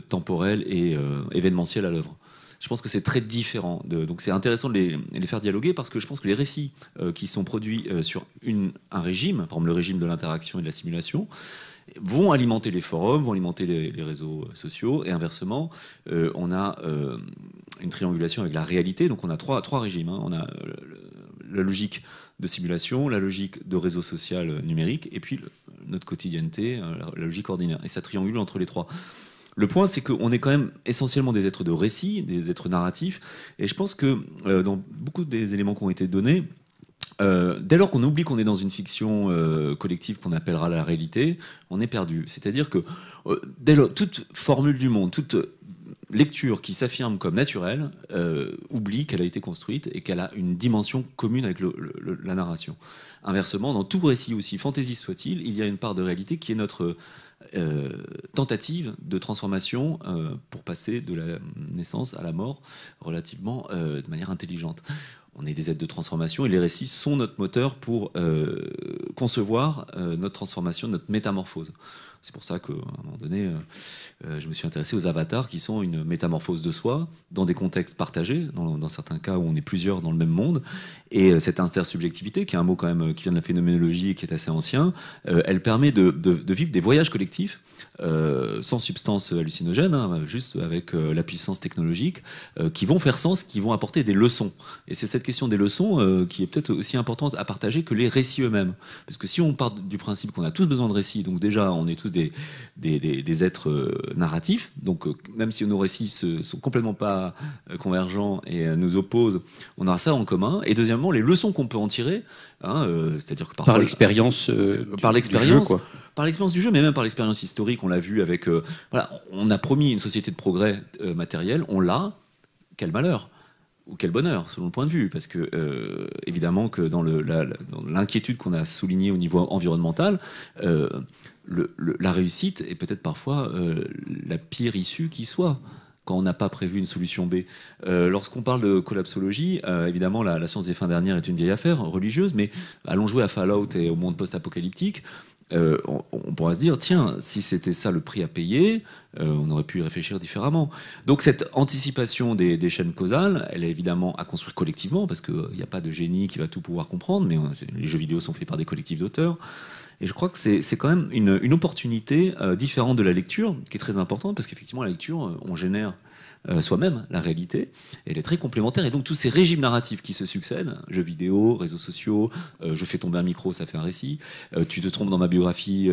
temporelles et événementielles à l'œuvre je pense que c'est très différent. Donc c'est intéressant de les, faire dialoguer parce que je pense que les récits euh, qui sont produits euh, sur un régime, par exemple le régime de l'interaction et de la simulation, vont alimenter les forums, vont alimenter les, réseaux sociaux, et inversement, euh, on a une triangulation avec la réalité. Donc on a trois, trois régimes. Hein. On a la logique de simulation, la logique de réseau social numérique, et puis notre quotidienneté, la, la logique ordinaire. Et ça triangule entre les trois. Le point, c'est qu'on est quand même essentiellement des êtres de récit, des êtres narratifs. Et je pense que euh, dans beaucoup des éléments qui ont été donnés, euh, dès lors qu'on oublie qu'on est dans une fiction euh, collective qu'on appellera la réalité, on est perdu. C'est-à-dire que euh, dès lors, toute formule du monde, toute lecture qui s'affirme comme naturelle euh, oublie qu'elle a été construite et qu'elle a une dimension commune avec la narration. Inversement, dans tout récit, aussi fantaisiste soit-il, il y a une part de réalité qui est notre euh, tentative de transformation euh, pour passer de la naissance à la mort relativement de manière intelligente. On est des aides de transformation et les récits sont notre moteur pour concevoir notre transformation, notre métamorphose. C'est pour ça qu'à un moment donné, euh, je me suis intéressé aux avatars qui sont une métamorphose de soi dans des contextes partagés, dans, certains cas où on est plusieurs dans le même monde. Et euh, cette intersubjectivité, qui est un mot quand même qui vient de la phénoménologie et qui est assez ancien, euh, elle permet de, vivre des voyages collectifs euh, sans substance hallucinogène, hein, juste avec euh, la puissance technologique, euh, qui vont faire sens, qui vont apporter des leçons. Et c'est cette question des leçons qui est peut-être aussi importante à partager que les récits eux-mêmes. Parce que si on part du principe qu'on a tous besoin de récits, donc déjà on est tous des, des, des, des êtres euh, narratifs. Donc, euh, même si nos récits se, sont complètement pas euh, convergents et nous opposent, on aura ça en commun. Et deuxièmement, les leçons qu'on peut en tirer, hein, c'est-à-dire que parfois, par l'expérience, par l'expérience, par l'expérience du jeu, mais même par l'expérience historique, on l'a vu avec. voilà, on a promis une société de progrès matériel, on l'a. Quel malheur ou quel bonheur, selon le point de vue, parce que euh, évidemment que dans l'inquiétude qu'on a soulignée au niveau environnemental, euh, la réussite est peut-être parfois euh, la pire issue qui soit quand on n'a pas prévu une solution B. Lorsqu'on parle de collapsologie, évidemment, la, la, science des fins dernières est une vieille affaire religieuse, mais allons jouer à Fallout et au monde post-apocalyptique. Euh, on, pourra se dire, tiens, si c'était ça le prix à payer, euh, on aurait pu y réfléchir différemment. Donc cette anticipation des, chaînes causales, elle est évidemment à construire collectivement, parce qu'il n'y a pas de génie qui va tout pouvoir comprendre, mais les jeux vidéo sont faits par des collectifs d'auteurs. Et je crois que c'est quand même une, opportunité euh, différente de la lecture, qui est très importante, parce qu'effectivement, la lecture, on génère euh, soi-même la réalité. Elle est très complémentaire. Et donc tous ces régimes narratifs qui se succèdent, jeux vidéo, réseaux sociaux, euh, je fais tomber un micro, ça fait un récit, euh, tu te trompes dans ma biographie,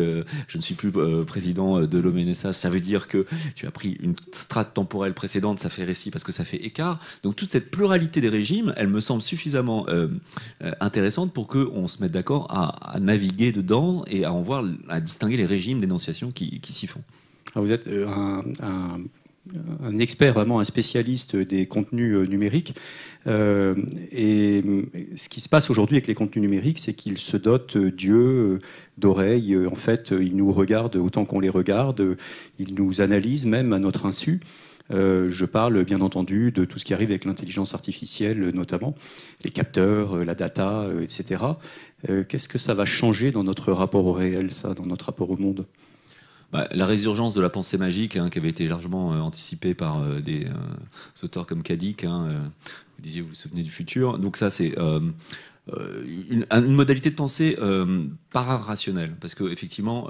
je ne suis plus président de l'OMNSA, ça veut dire que tu as pris une strate temporelle précédente, ça fait récit parce que ça fait écart. Donc toute cette pluralité des régimes, elle me semble suffisamment intéressante pour qu'on se mette d'accord à, naviguer dedans et à en voir, à distinguer les régimes d'énonciation qui, qui s'y font. Alors vous êtes un un expert, vraiment un spécialiste des contenus euh, numériques. Euh, et ce qui se passe aujourd'hui avec les contenus numériques, c'est qu'ils se dotent euh, Dieu d'oreilles. En fait, ils nous regardent autant qu'on les regarde. Ils nous analysent même à notre insu. Euh, je parle bien entendu de tout ce qui arrive avec l'intelligence artificielle, notamment les capteurs, la data, etc. Qu'est-ce que ça va changer dans notre rapport au réel, ça, dans notre rapport au monde? Bah, la résurgence de la pensée magique, hein, qui avait été largement euh, anticipée par euh, des euh, auteurs comme Kadik, hein, vous disiez, vous vous souvenez du futur. Donc ça, c'est une, modalité de pensée para-rationnelle, parce qu'effectivement,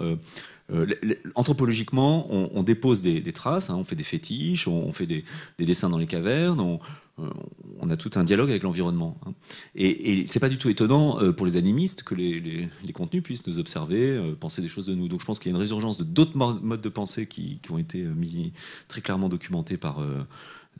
euh, anthropologiquement, on, dépose des, traces, hein, on fait des fétiches, on, on fait des, des, dessins dans les cavernes, on, on a tout un dialogue avec l'environnement. Hein. Et, et c'est pas du tout étonnant euh, pour les animistes que les, contenus puissent nous observer, euh, penser des choses de nous. Donc je pense qu'il y a une résurgence de d'autres modes de pensée qui, ont été mis très clairement documentés par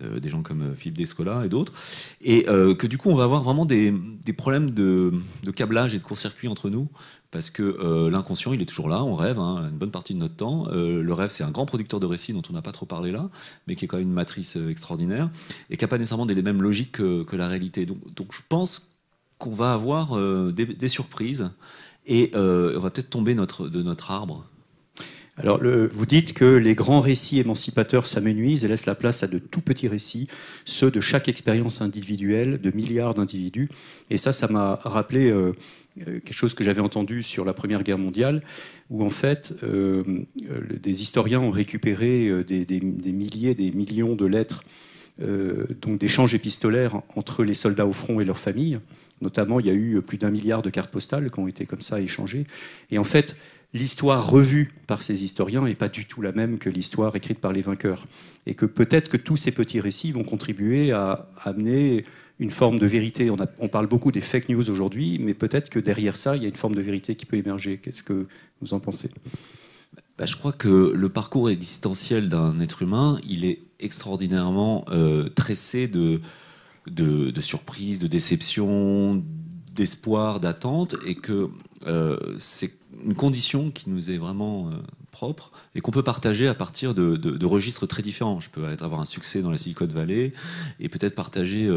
des gens comme Philippe Descola et d'autres, et que du coup on va avoir vraiment des, problèmes de, câblage et de court-circuit entre nous, parce que l'inconscient, il est toujours là, on rêve hein, une bonne partie de notre temps. le rêve, c'est un grand producteur de récits dont on n'a pas trop parlé là, mais qui est quand même une matrice extraordinaire, et qui n'a pas nécessairement les mêmes logiques que, la réalité. Donc, je pense qu'on va avoir des, surprises, et on va peut-être tomber de notre arbre alors, vous dites que les grands récits émancipateurs s'amenuisent et laissent la place à de tout petits récits, ceux de chaque expérience individuelle, de milliards d'individus. Et ça, ça m'a rappelé euh, euh, quelque chose que j'avais entendu sur la Première Guerre mondiale, où en fait, euh, des historiens ont récupéré des, milliers, des millions de lettres, donc d'échanges épistolaires entre les soldats au front et leurs familles. Notamment, il y a eu plus d'un milliard de cartes postales qui ont été comme ça échangées. Et en fait, l'histoire revue par ces historiens n'est pas du tout la même que l'histoire écrite par les vainqueurs. Et que peut-être que tous ces petits récits vont contribuer à amener une forme de vérité. On, parle beaucoup des fake news aujourd'hui, mais peut-être que derrière ça, il y a une forme de vérité qui peut émerger. Qu'est-ce que vous en pensez? Bah, Je crois que le parcours existentiel d'un être humain, il est extraordinairement euh, tressé de, de, de surprises, de déceptions, d'espoir, d'attente, et que euh, c'est une condition qui nous est vraiment euh, propre et qu'on peut partager à partir de, registres très différents. Je peux avoir un succès dans la Silicon Valley et peut-être partager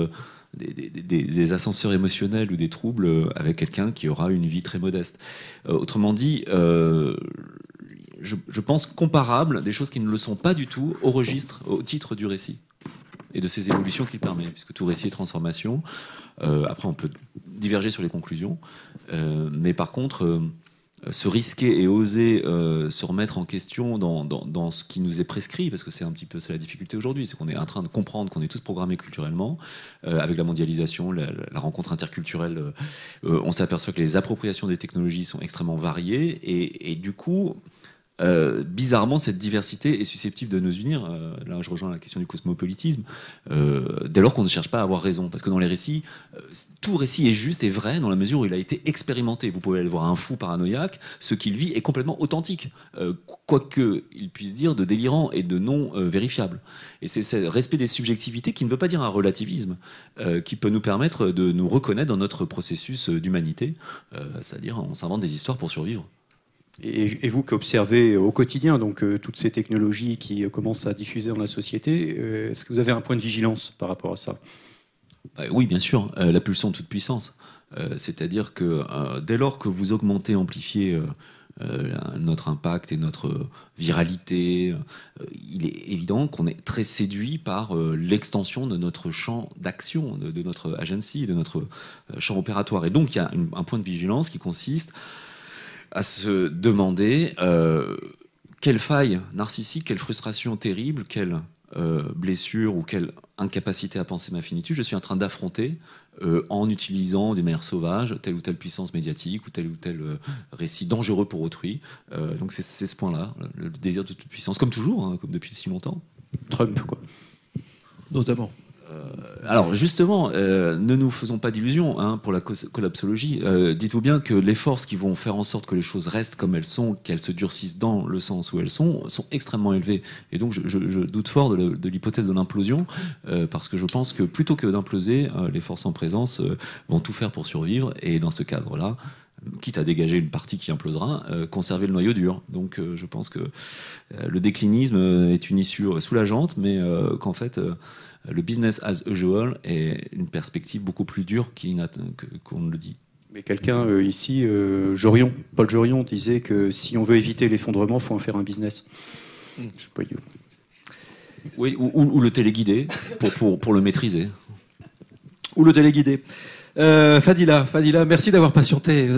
des, ascenseurs émotionnels ou des troubles avec quelqu'un qui aura une vie très modeste. autrement dit, je, pense comparable, des choses qui ne le sont pas du tout, au registre, au titre du récit et de ces évolutions qu'il permet, puisque tout récit est transformation. après, on peut diverger sur les conclusions, mais par contre se risquer et oser euh, se remettre en question dans, ce qui nous est prescrit, parce que c'est un petit peu la difficulté aujourd'hui, c'est qu'on est en train de comprendre qu'on est tous programmés culturellement, euh, avec la mondialisation, la, rencontre interculturelle, euh, on s'aperçoit que les appropriations des technologies sont extrêmement variées, et du coup, euh, bizarrement, cette diversité est susceptible de nous unir. Euh, là, je rejoins la question du cosmopolitisme. Euh, dès lors qu'on ne cherche pas à avoir raison, parce que dans les récits, tout récit est juste et vrai dans la mesure où il a été expérimenté. Vous pouvez aller voir un fou paranoïaque, ce qu'il vit est complètement authentique, quoique il puisse dire de délirant et de non vérifiable. Et c'est ce respect des subjectivités qui ne veut pas dire un relativisme, qui peut nous permettre de nous reconnaître dans notre processus d'humanité, c'est-à-dire on s'invente des histoires pour survivre. Et, vous qui observez au quotidien donc, euh, toutes ces technologies qui euh, commencent à diffuser dans la société, euh, est-ce que vous avez un point de vigilance par rapport à ça? Bah Oui, bien sûr, la pulsion de toute puissance. C'est-à-dire que dès lors que vous augmentez, amplifiez notre impact et notre viralité, il est évident qu'on est très séduit par l'extension de notre champ d'action, de, notre agency, de notre champ opératoire. Et donc il y a un point de vigilance qui consiste à se demander euh, quelle faille narcissique, quelle frustration terrible, quelle euh, blessure ou quelle incapacité à penser ma finitude je suis en train d'affronter euh, en utilisant des manières sauvages telle ou telle puissance médiatique ou tel ou tel récit dangereux pour autrui. donc c'est ce point-là, le désir de toute puissance, comme toujours, hein, comme depuis si longtemps. Trump, quoi. Notamment. Euh, alors justement, euh, ne nous faisons pas d'illusions hein, pour la collapsologie. Euh, dites-vous bien que les forces qui vont faire en sorte que les choses restent comme elles sont, qu'elles se durcissent dans le sens où elles sont, sont extrêmement élevées. Et donc je, doute fort de l'hypothèse de l'implosion, parce que je pense que plutôt que d'imploser, les forces en présence vont tout faire pour survivre. Et dans ce cadre-là, quitte à dégager une partie qui implosera, conserver le noyau dur. Donc je pense que le déclinisme est une issue soulageante, mais qu'en fait le business as usual est une perspective beaucoup plus dure qu'on ne le dit. Mais quelqu'un euh, ici, euh, Jorion, Paul Jorion, disait que si on veut éviter l'effondrement, il faut en faire un business. Hmm. Je sais pas, oui, ou, le téléguider pour, pour, pour, le maîtriser. Ou le téléguider. Euh, Fadila, Fadila, merci d'avoir patienté.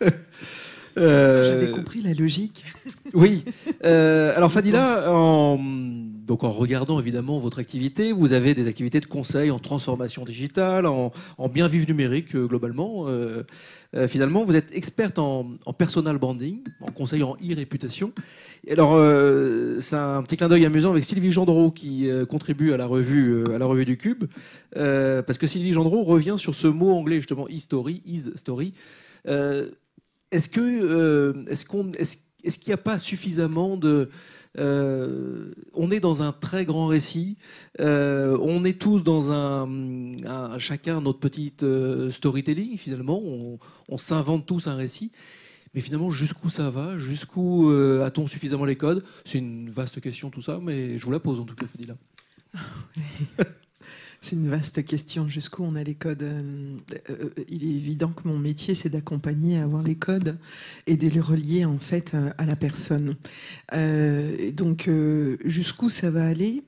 J'avais compris la logique. oui. alors Fadila, en donc en regardant évidemment votre activité, vous avez des activités de conseil en transformation digitale, en, bien vivre numérique euh, globalement. Euh, euh, finalement, vous êtes experte en, personal branding, en conseil en e-réputation. Alors, c'est un petit clin d'œil amusant avec Sylvie Gendreau qui contribue à la revue, à la revue du Cube, parce que Sylvie Gendreau revient sur ce mot anglais justement e-story, is story. est-ce, est-ce qu'il n'y a pas suffisamment de Euh, on est dans un très grand récit. Euh, on est tous dans un, un- chacun notre petite euh, storytelling finalement. On, on s'invente tous un récit. Mais finalement, jusqu'où ça va? Jusqu'où a-t-on suffisamment les codes? C'est une vaste question tout ça, mais je vous la pose en tout cas, Fadila. C'est une vaste question. Jusqu'où on a les codes Euh, euh, Il est évident que mon métier, c'est d'accompagner à avoir les codes et de les relier en fait euh, à la personne. Euh, donc, jusqu'où ça va aller?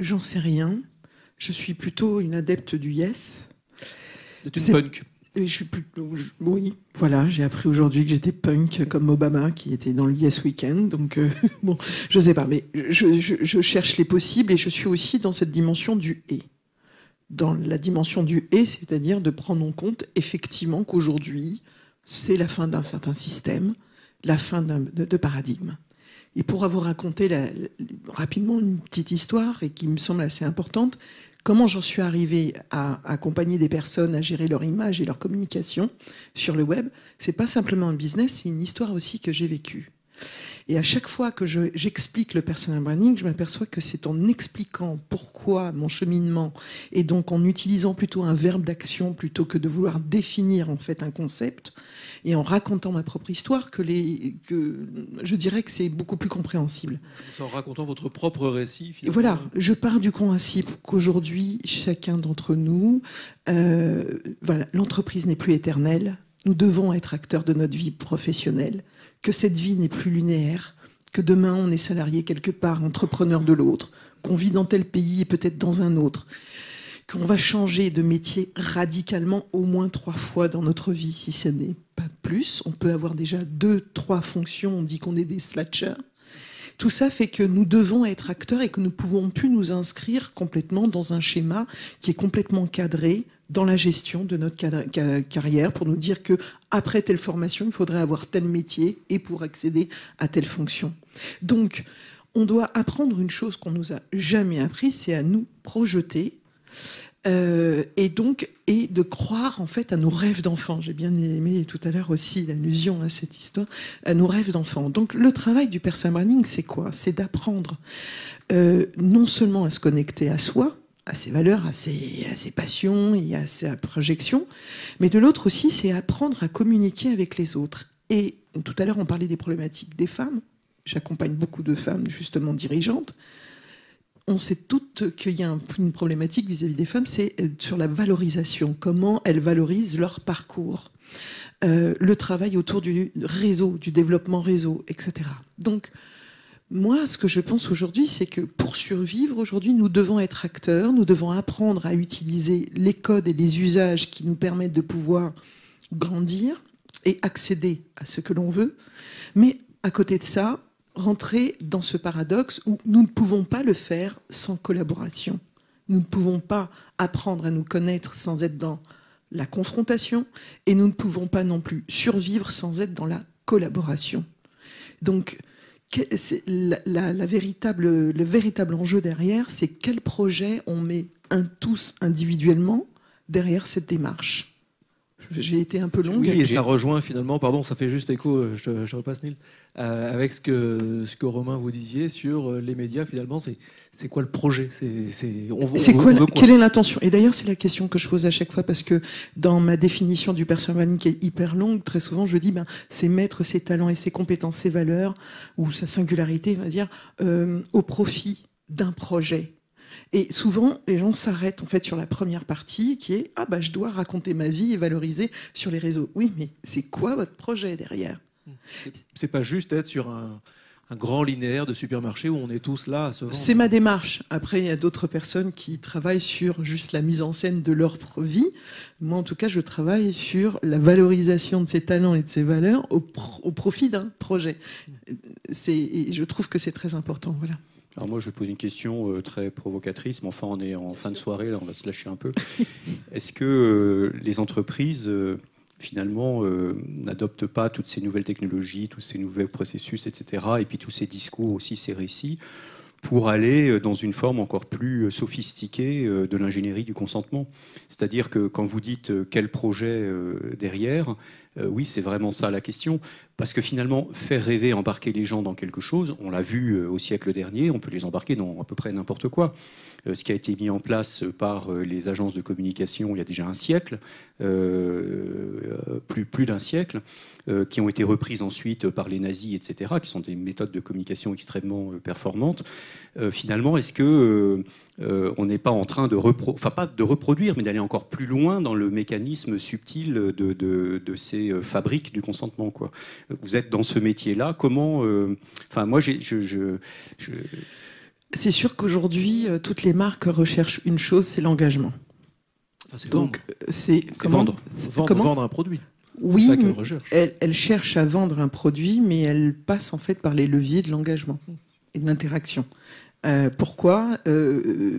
J'en sais rien. Je suis plutôt une adepte du yes. C'est une punk. Oui, voilà, j'ai appris aujourd'hui que j'étais punk comme Obama qui était dans le Yes Weekend. Donc, euh, bon, je sais pas, mais je, cherche les possibles et je suis aussi dans cette dimension du et. Dans la dimension du et, c'est-à-dire de prendre en compte effectivement qu'aujourd'hui, c'est la fin d'un certain système, la fin de, de paradigme. Et pour avoir raconté la- rapidement une petite histoire et qui me semble assez importante, comment j'en suis arrivée à accompagner des personnes à gérer leur image et leur communication sur le web, c'est pas simplement un business, c'est une histoire aussi que j'ai vécue. Et à chaque fois que je- j'explique le personal branding, je m'aperçois que c'est en expliquant pourquoi mon cheminement et donc en utilisant plutôt un verbe d'action plutôt que de vouloir définir en fait un concept et en racontant ma propre histoire que, les, que je dirais que c'est beaucoup plus compréhensible. En racontant votre propre récit. finalement. Voilà, je pars du principe qu'aujourd'hui, chacun d'entre nous, euh, voilà, l'entreprise n'est plus éternelle. Nous devons être acteurs de notre vie professionnelle, que cette vie n'est plus linéaire, que demain on est salarié quelque part, entrepreneur de l'autre, qu'on vit dans tel pays et peut-être dans un autre, qu'on va changer de métier radicalement au moins trois fois dans notre vie, si ce n'est pas plus. On peut avoir déjà deux, trois fonctions, on dit qu'on est des slatchers. Tout ça fait que nous devons être acteurs et que nous ne pouvons plus nous inscrire complètement dans un schéma qui est complètement cadré dans la gestion de notre carrière pour nous dire que après telle formation, il faudrait avoir tel métier et pour accéder à telle fonction. Donc, on doit apprendre une chose qu'on nous a jamais appris, c'est à nous projeter euh, et donc et de croire en fait à nos rêves d'enfant. J'ai bien aimé tout à l'heure aussi l'allusion à cette histoire, à nos rêves d'enfant. Donc le travail du personal branding, c'est quoi? C'est d'apprendre euh, non seulement à se connecter à soi, à ses valeurs, à ses, à ses passions et à sa projection, mais de l'autre aussi, c'est apprendre à communiquer avec les autres. Et tout à l'heure, on parlait des problématiques des femmes. J'accompagne beaucoup de femmes justement dirigeantes on sait toutes qu'il y a un- une problématique vis-à-vis des femmes, c'est euh, sur la valorisation, comment elles valorisent leur parcours, Euh, le travail autour du réseau, du développement réseau, etc. Donc, moi, ce que je pense aujourd'hui, c'est que pour survivre aujourd'hui, nous devons être acteurs, nous devons apprendre à utiliser les codes et les usages qui nous permettent de pouvoir grandir et accéder à ce que l'on veut. Mais à côté de ça, rentrer dans ce paradoxe où nous ne pouvons pas le faire sans collaboration. Nous ne pouvons pas apprendre à nous connaître sans être dans la confrontation et nous ne pouvons pas non plus survivre sans être dans la collaboration. Donc, la véritable, le véritable enjeu derrière, c'est quel projet on met un tous individuellement derrière cette démarche. J'ai été un peu longue. Oui, et ça rejoint finalement, pardon, ça fait juste écho, euh, je, repasse Neil, euh, avec ce que, ce que Romain vous disiez sur euh, les médias, finalement, c'est c'est quoi le projet? C'est on, on quoi, quelle est l'intention? Et d'ailleurs, c'est la question que je pose à chaque fois parce que dans ma définition du branding qui est hyper longue, très souvent, je dis ben, c'est mettre ses talents et ses compétences, ses valeurs ou sa singularité, on va dire, euh, au profit d'un projet. Et souvent, les gens s'arrêtent en fait sur la première partie qui est ah bah je dois raconter ma vie et valoriser sur les réseaux. Oui, mais c'est quoi votre projet derrière? C'est pas juste être sur un, un grand linéaire de supermarché où on est tous là à se vendre. C'est ma démarche. Après, il y a d'autres personnes qui travaillent sur juste la mise en scène de leur vie. Moi, en tout cas, je travaille sur la valorisation de ses talents et de ses valeurs au, pro- au profit d'un projet. Et je trouve que c'est très important. Voilà. Alors moi, je pose une question euh, très provocatrice, mais enfin, on est en fin de soirée, là, on va se lâcher un peu. Est-ce que euh, les entreprises, euh, finalement, n'adoptent pas toutes ces nouvelles technologies, tous ces nouveaux processus, etc., et puis tous ces discours aussi, ces récits, pour aller dans une forme encore plus sophistiquée de l'ingénierie du consentement? C'est-à-dire que quand vous dites quel projet derrière, oui, c'est vraiment ça la question. Parce que finalement, faire rêver, embarquer les gens dans quelque chose, on l'a vu euh, au siècle dernier, on peut les embarquer dans à peu près n'importe quoi. Euh, ce qui a été mis en place par les agences de communication il y a déjà un siècle, plus, plus d'un siècle, qui ont été reprises ensuite par les nazis, etc., qui sont des méthodes de communication extrêmement performantes. finalement, est-ce que on n'est pas en train de, enfin, pas de reproduire, mais d'aller encore plus loin dans le mécanisme subtil de, de, de ces fabriques du consentement quoi? Vous êtes dans ce métier-là. Comment. Euh, enfin, moi, j'ai. Je, C'est sûr qu'aujourd'hui, euh, toutes les marques recherchent une chose, c'est l'engagement. Donc, c'est vendre. Vendre, vendre, un produit. Oui, ça elle, elle, cherche à vendre un produit, mais elle passe en fait par les leviers de l'engagement et de l'interaction. Euh, pourquoi?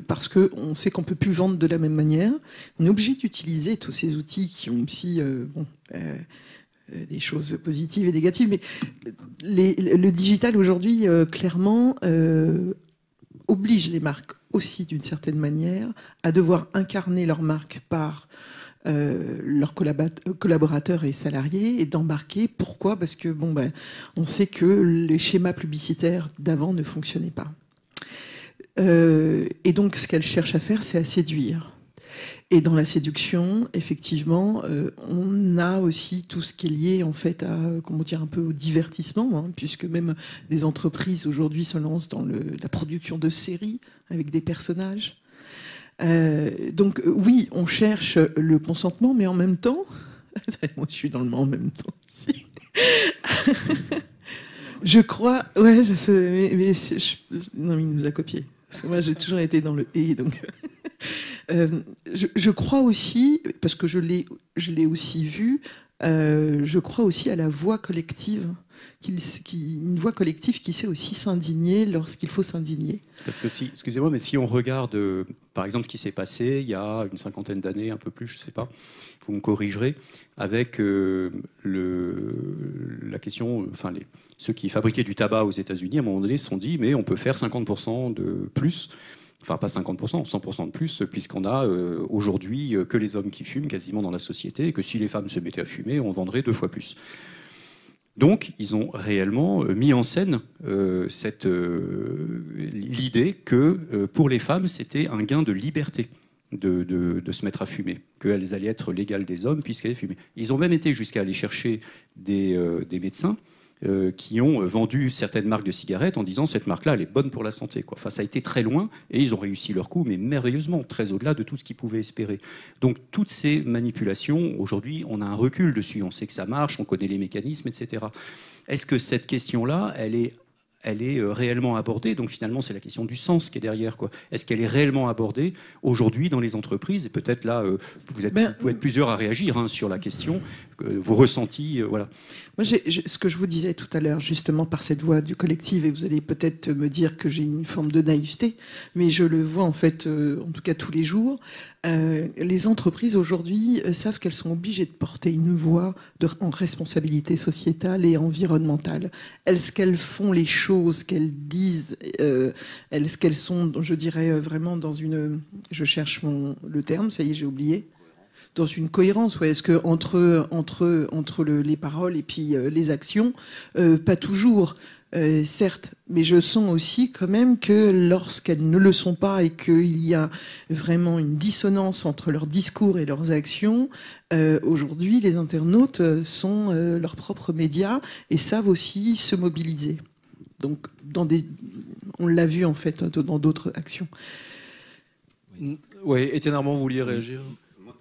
Parce qu'on sait qu'on peut plus vendre de la même manière. On est obligé d'utiliser tous ces outils qui ont aussi bon, euh, des choses positives et négatives, mais le digital aujourd'hui, euh, clairement, euh, oblige les marques aussi, d'une certaine manière, à devoir incarner leur marque par leurs collaborateurs et salariés et d'embarquer. Pourquoi? Parce que bon, ben, on sait que les schémas publicitaires d'avant ne fonctionnaient pas. et donc, ce qu'elles cherchent à faire, c'est à séduire. Et dans la séduction, effectivement, euh, on a aussi tout ce qui est lié en fait à comment dire un peu au divertissement, hein, puisque même des entreprises aujourd'hui se lancent dans la production de séries avec des personnages. Euh, donc oui, on cherche le consentement, mais en même temps, moi je suis dans le en même temps je crois, ouais, je sais, mais, non, il nous a copié. Parce que moi j'ai toujours été dans le et donc. Euh, je, crois aussi, parce que je l'ai, aussi vu, euh, je crois aussi à la voix collective, une voix collective qui sait aussi s'indigner lorsqu'il faut s'indigner. Parce que si, excusez-moi, mais si on regarde, euh, par exemple, ce qui s'est passé il y a une cinquantaine d'années, un peu plus, je ne sais pas, vous me corrigerez, avec la question, enfin, les, ceux qui fabriquaient du tabac aux États-Unis, à un moment donné, se sont dit, mais on peut faire 50% de plus enfin pas 50%, 100% de plus, puisqu'on a euh, aujourd'hui euh, que les hommes qui fument quasiment dans la société, et que si les femmes se mettaient à fumer, on vendrait deux fois plus. Donc, ils ont réellement euh, mis en scène l'idée que pour les femmes, c'était un gain de liberté de, se mettre à fumer, qu'elles allaient être légales des hommes puisqu'elles fumaient. Ils ont même été jusqu'à aller chercher des médecins euh, qui ont vendu certaines marques de cigarettes en disant cette marque-là, elle est bonne pour la santé. Quoi. Enfin, ça a été très loin et ils ont réussi leur coup, mais merveilleusement, très au-delà de tout ce qu'ils pouvaient espérer. Donc, toutes ces manipulations, aujourd'hui, on a un recul dessus. On sait que ça marche, on connaît les mécanismes, etc. Est-ce que cette question-là, elle est elle est euh, réellement abordée. Donc finalement, c'est la question du sens qui est derrière. Est-ce qu'elle est réellement abordée aujourd'hui dans les entreprises? Et peut-être là, euh, vous, êtes, ben, pouvez être plusieurs à réagir hein, sur la question, vos ressentis. Euh, voilà. Moi, ce que je vous disais tout à l'heure, justement par cette voix du collectif, et vous allez peut-être me dire que j'ai une forme de naïveté, mais je le vois en fait, en tout cas tous les jours. Les entreprises aujourd'hui savent qu'elles sont obligées de porter une voix en responsabilité sociétale et environnementale. Est-ce qu'elles font les choses qu'elles disent, euh, est-ce qu'elles sont, je dirais, euh, vraiment dans une. Je cherche le terme, ça y est, j'ai oublié. Dans une cohérence, ouais. Est-ce que entre, entre, entre le, les paroles et puis euh, les actions, pas toujours. Certes, mais je sens aussi quand même que lorsqu'elles ne le sont pas et qu'il y a vraiment une dissonance entre leurs discours et leurs actions, aujourd'hui les internautes sont leurs propres médias et savent aussi se mobiliser. Donc, dans des, on l'a vu en fait dans d'autres actions. Oui, Étienne Armand, vous vouliez réagir?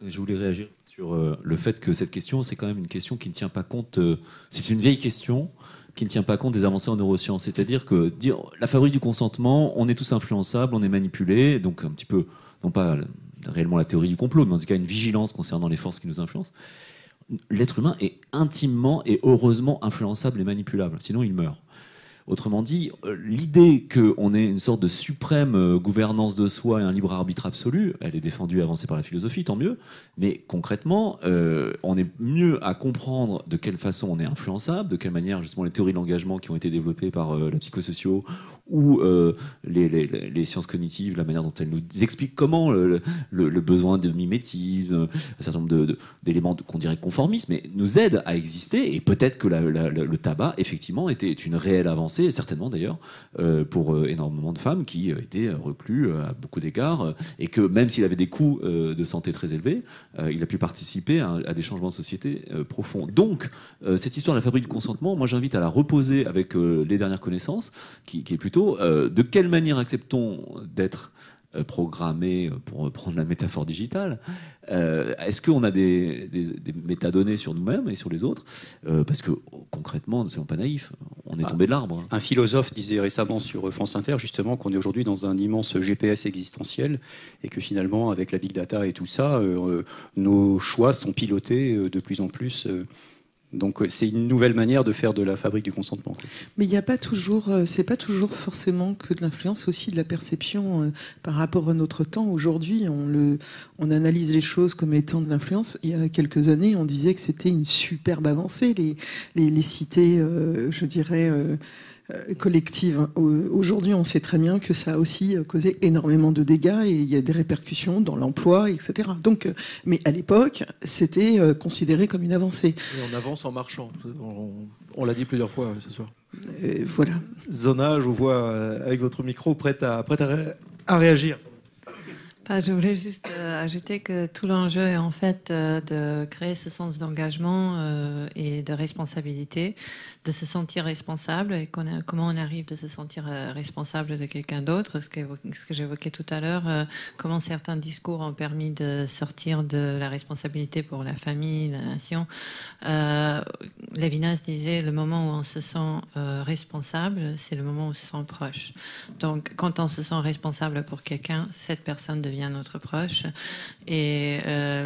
Je voulais réagir sur euh, le fait que cette question, c'est quand même une question qui ne tient pas compte. Euh, c'est une vieille question qui ne tient pas compte des avancées en neurosciences. C'est-à-dire que la fabrique du consentement, on est tous influençables, on est manipulés, donc un petit peu, non pas réellement la théorie du complot, mais en tout cas une vigilance concernant les forces qui nous influencent. L'être humain est intimement et heureusement influençable et manipulable, sinon il meurt. Autrement dit, euh, l'idée qu'on ait une sorte de suprême euh, gouvernance de soi et un libre arbitre absolu, elle est défendue et avancée par la philosophie, tant mieux. Mais concrètement, euh, on est mieux à comprendre de quelle façon on est influençable, de quelle manière justement les théories de l'engagement qui ont été développées par la psychosociaux ou les, sciences cognitives, la manière dont elles nous expliquent comment le, besoin de mimétisme, un certain nombre d'éléments qu'on dirait conformistes, mais nous aident à exister. Et peut-être que le tabac, effectivement, était une réelle avancée et certainement d'ailleurs euh, pour euh, énormément de femmes qui euh, étaient reclues à beaucoup d'égards, et que même s'il avait des coûts de santé très élevés, il a pu participer à, des changements de société profonds. Donc, cette histoire de la fabrique du consentement, moi j'invite à la reposer avec les dernières connaissances, qui, qui est plutôt de quelle manière acceptons d'être programmés, euh, pour prendre la métaphore digitale. Euh, est-ce qu'on a des, métadonnées sur nous-mêmes et sur les autres? Parce que concrètement, ne soyons pas naïfs, on est ah. tombé de l'arbre. Un philosophe disait récemment sur France Inter justement qu'on est aujourd'hui dans un immense GPS existentiel et que finalement, avec la big data et tout ça, nos choix sont pilotés de plus en plus donc euh, c'est une nouvelle manière de faire de la fabrique du consentement. Mais il n'y a pas toujours, euh, c'est pas toujours forcément que de l'influence, aussi de la perception euh, par rapport à notre temps. Aujourd'hui, on, le, on analyse les choses comme étant de l'influence. Il y a quelques années, on disait que c'était une superbe avancée. Les, les, cités, je dirais. Collective. Aujourd'hui, on sait très bien que ça a aussi causé énormément de dégâts et il y a des répercussions dans l'emploi, etc. Donc, euh, mais à l'époque, c'était euh, considéré comme une avancée. Et on avance en marchant. On, l'a dit plusieurs fois ce soir. voilà. Zona, je vous vois avec votre micro prête à, prête à, réagir. Je voulais juste ajouter que tout l'enjeu est en fait de créer ce sens d'engagement et de responsabilité de se sentir responsable et comment on arrive de se sentir euh, responsable de quelqu'un d'autre, ce que, j'évoquais tout à l'heure, euh, comment certains discours ont permis de sortir de la responsabilité pour la famille, la nation. Euh, Lévinas disait le moment où on se sent euh, responsable, c'est le moment où on se sent proche. Donc quand on se sent responsable pour quelqu'un, cette personne devient notre proche. Et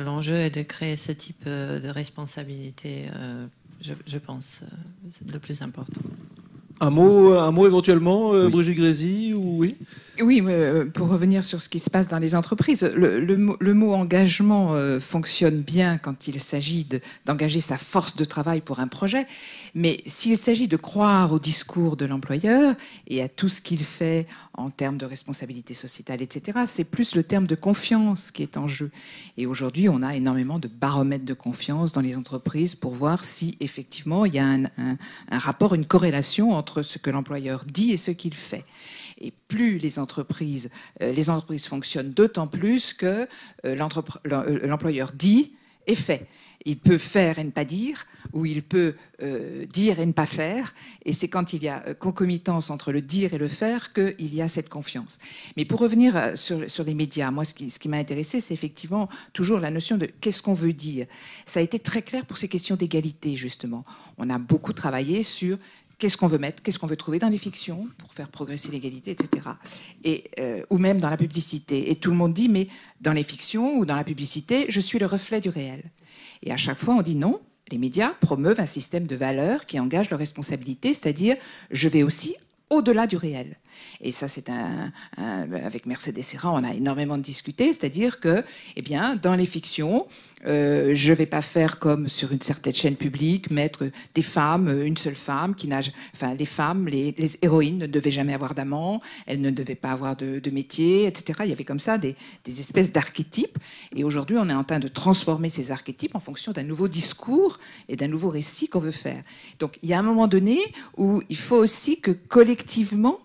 l'enjeu est de créer ce type de responsabilité je, pense, c'est le plus important. Un mot, un mot éventuellement, euh, Brigitte Grézy, ou oui? Oui, euh, pour revenir sur ce qui se passe dans les entreprises, le, mot, engagement euh, fonctionne bien quand il s'agit d'engager sa force de travail pour un projet, mais s'il s'agit de croire au discours de l'employeur et à tout ce qu'il fait en termes de responsabilité sociétale, etc., c'est plus le terme de confiance qui est en jeu. Et aujourd'hui, on a énormément de baromètres de confiance dans les entreprises pour voir si effectivement il y a un, un rapport, une corrélation entre ce que l'employeur dit et ce qu'il fait. Et plus les entreprises, euh, les entreprises fonctionnent, d'autant plus que euh, l'employeur dit et fait. Il peut faire et ne pas dire, ou il peut euh, dire et ne pas faire. Et c'est quand il y a concomitance entre le dire et le faire qu'il y a cette confiance. Mais pour revenir sur, sur les médias, moi, ce qui, ce qui m'a intéressé, c'est effectivement toujours la notion de qu'est-ce qu'on veut dire. Ça a été très clair pour ces questions d'égalité, justement. On a beaucoup travaillé sur qu'est-ce qu'on veut mettre, qu'est-ce qu'on veut trouver dans les fictions pour faire progresser l'égalité, etc. Et, euh, ou même dans la publicité. Et tout le monde dit, mais dans les fictions ou dans la publicité, je suis le reflet du réel. Et à chaque fois, on dit non. Les médias promeuvent un système de valeurs qui engage leur responsabilité, c'est-à-dire je vais aussi au-delà du réel. Et ça, c'est un, avec Mercedes Serra, on a énormément discuté, c'est-à-dire que, eh bien, dans les fictions, euh, je ne vais pas faire comme sur une certaine chaîne publique, mettre des femmes, une seule femme qui nage. Enfin, les femmes, les, héroïnes ne devaient jamais avoir d'amant, elles ne devaient pas avoir de, métier, etc. Il y avait comme ça des, des espèces d'archétypes. Et aujourd'hui, on est en train de transformer ces archétypes en fonction d'un nouveau discours et d'un nouveau récit qu'on veut faire. Donc, il y a un moment donné où il faut aussi que collectivement,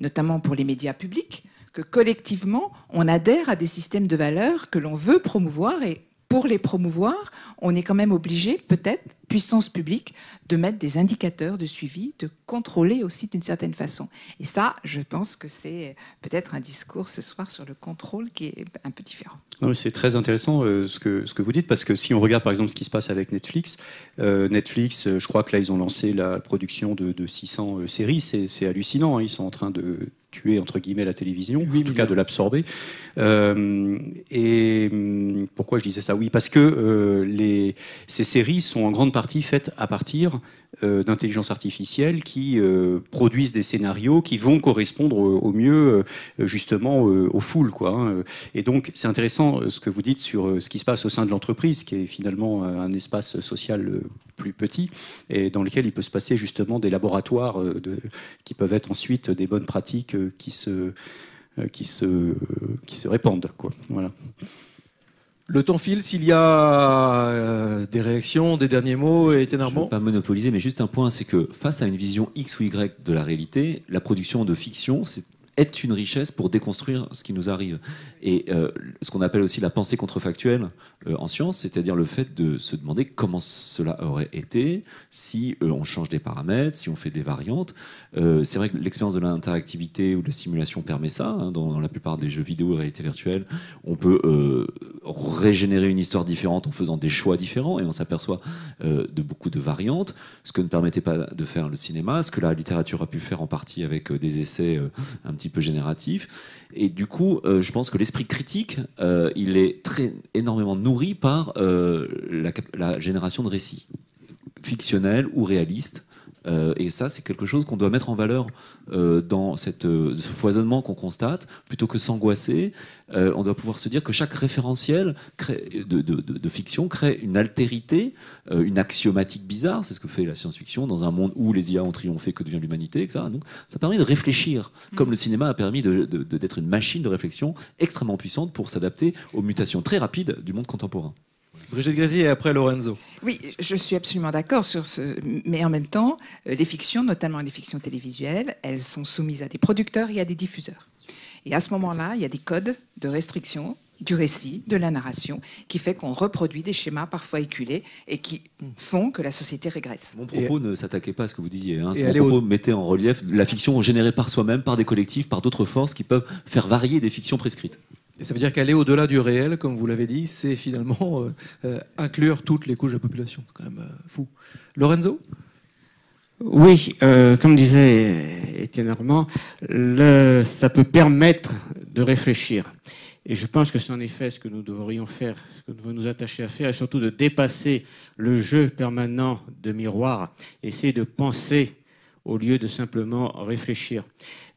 notamment pour les médias publics, que collectivement, on adhère à des systèmes de valeurs que l'on veut promouvoir et pour les promouvoir, on est quand même obligé, peut-être, puissance publique, de mettre des indicateurs de suivi, de contrôler aussi d'une certaine façon. Et ça, je pense que c'est peut-être un discours ce soir sur le contrôle qui est un peu différent. C'est très intéressant euh, ce, que, vous dites, parce que si on regarde par exemple ce qui se passe avec Netflix, euh, Netflix, euh, je crois que là, ils ont lancé la production de, 600 séries, c'est hallucinant, hein. ils sont en train de tuer entre guillemets la télévision, en tout cas de l'absorber. Euh, et hum, pourquoi je disais ça? Oui, parce que euh, les, ces séries sont en grande partie faites à partir euh, d'intelligence artificielle qui euh, produisent des scénarios qui vont correspondre au, au mieux justement aux foules. Quoi, hein. Et donc c'est intéressant ce que vous dites sur ce qui se passe au sein de l'entreprise, qui est finalement un espace social plus petit et dans lequel il peut se passer justement des laboratoires de, qui peuvent être ensuite des bonnes pratiques qui se, euh, qui se, qui se répandent. Quoi. Voilà. Le temps file, s'il y a euh, des réactions, des derniers mots, et Je ne veux pas monopoliser, mais juste un point, c'est que face à une vision X ou Y de la réalité, la production de fiction, c'est est une richesse pour déconstruire ce qui nous arrive. Et euh, ce qu'on appelle aussi la pensée contrefactuelle euh, en science, c'est-à-dire le fait de se demander comment cela aurait été si euh, on change des paramètres, si on fait des variantes. C'est vrai que l'expérience de l'interactivité ou de la simulation permet ça. hein, dans, dans la plupart des jeux vidéo et réalité virtuelle, on peut régénérer une histoire différente en faisant des choix différents et on s'aperçoit de beaucoup de variantes, ce que ne permettait pas de faire le cinéma, ce que la littérature a pu faire en partie avec des essais un petit peu génératifs. Et du coup, euh, je pense que l'esprit critique, euh, il est très énormément nourri par euh, la, la génération de récits fictionnels ou réalistes. Euh, et ça, c'est quelque chose qu'on doit mettre en valeur euh, dans cette, euh, ce foisonnement qu'on constate. Plutôt que s'angoisser, on doit pouvoir se dire que chaque référentiel crée- de, de- de- de fiction crée une altérité, une axiomatique bizarre. C'est ce que fait la science-fiction dans un monde où les IA ont triomphé, que devient l'humanité, etc. Donc, ça permet de réfléchir, comme le cinéma a permis d'être une machine de réflexion extrêmement puissante pour s'adapter aux mutations très rapides du monde contemporain. Brigitte Grézy et après Lorenzo. Oui, je suis absolument d'accord sur ce. Mais en même temps, euh, les fictions, notamment les fictions télévisuelles, elles sont soumises à des producteurs et à des diffuseurs. Et à ce moment-là, il y a des codes de restriction du récit, de la narration, qui fait qu'on reproduit des schémas parfois éculés et qui font que la société régresse. Mon propos ne s'attaquait pas à ce que vous disiez. Hein. Mon propos au- mettait en relief la fiction générée par soi-même, par des collectifs, par d'autres forces qui peuvent faire varier des fictions prescrites. Et ça veut dire qu'aller au-delà du réel, comme vous l'avez dit, c'est finalement euh, euh, inclure toutes les couches de la population. C'est quand même euh, fou. Lorenzo? Oui, comme disait Étienne Armand, ça peut permettre de réfléchir. Et je pense que c'est en effet ce que nous devrions faire, ce que nous devons nous attacher à faire, et surtout de dépasser le jeu permanent de miroir, essayer de penser au lieu de simplement réfléchir.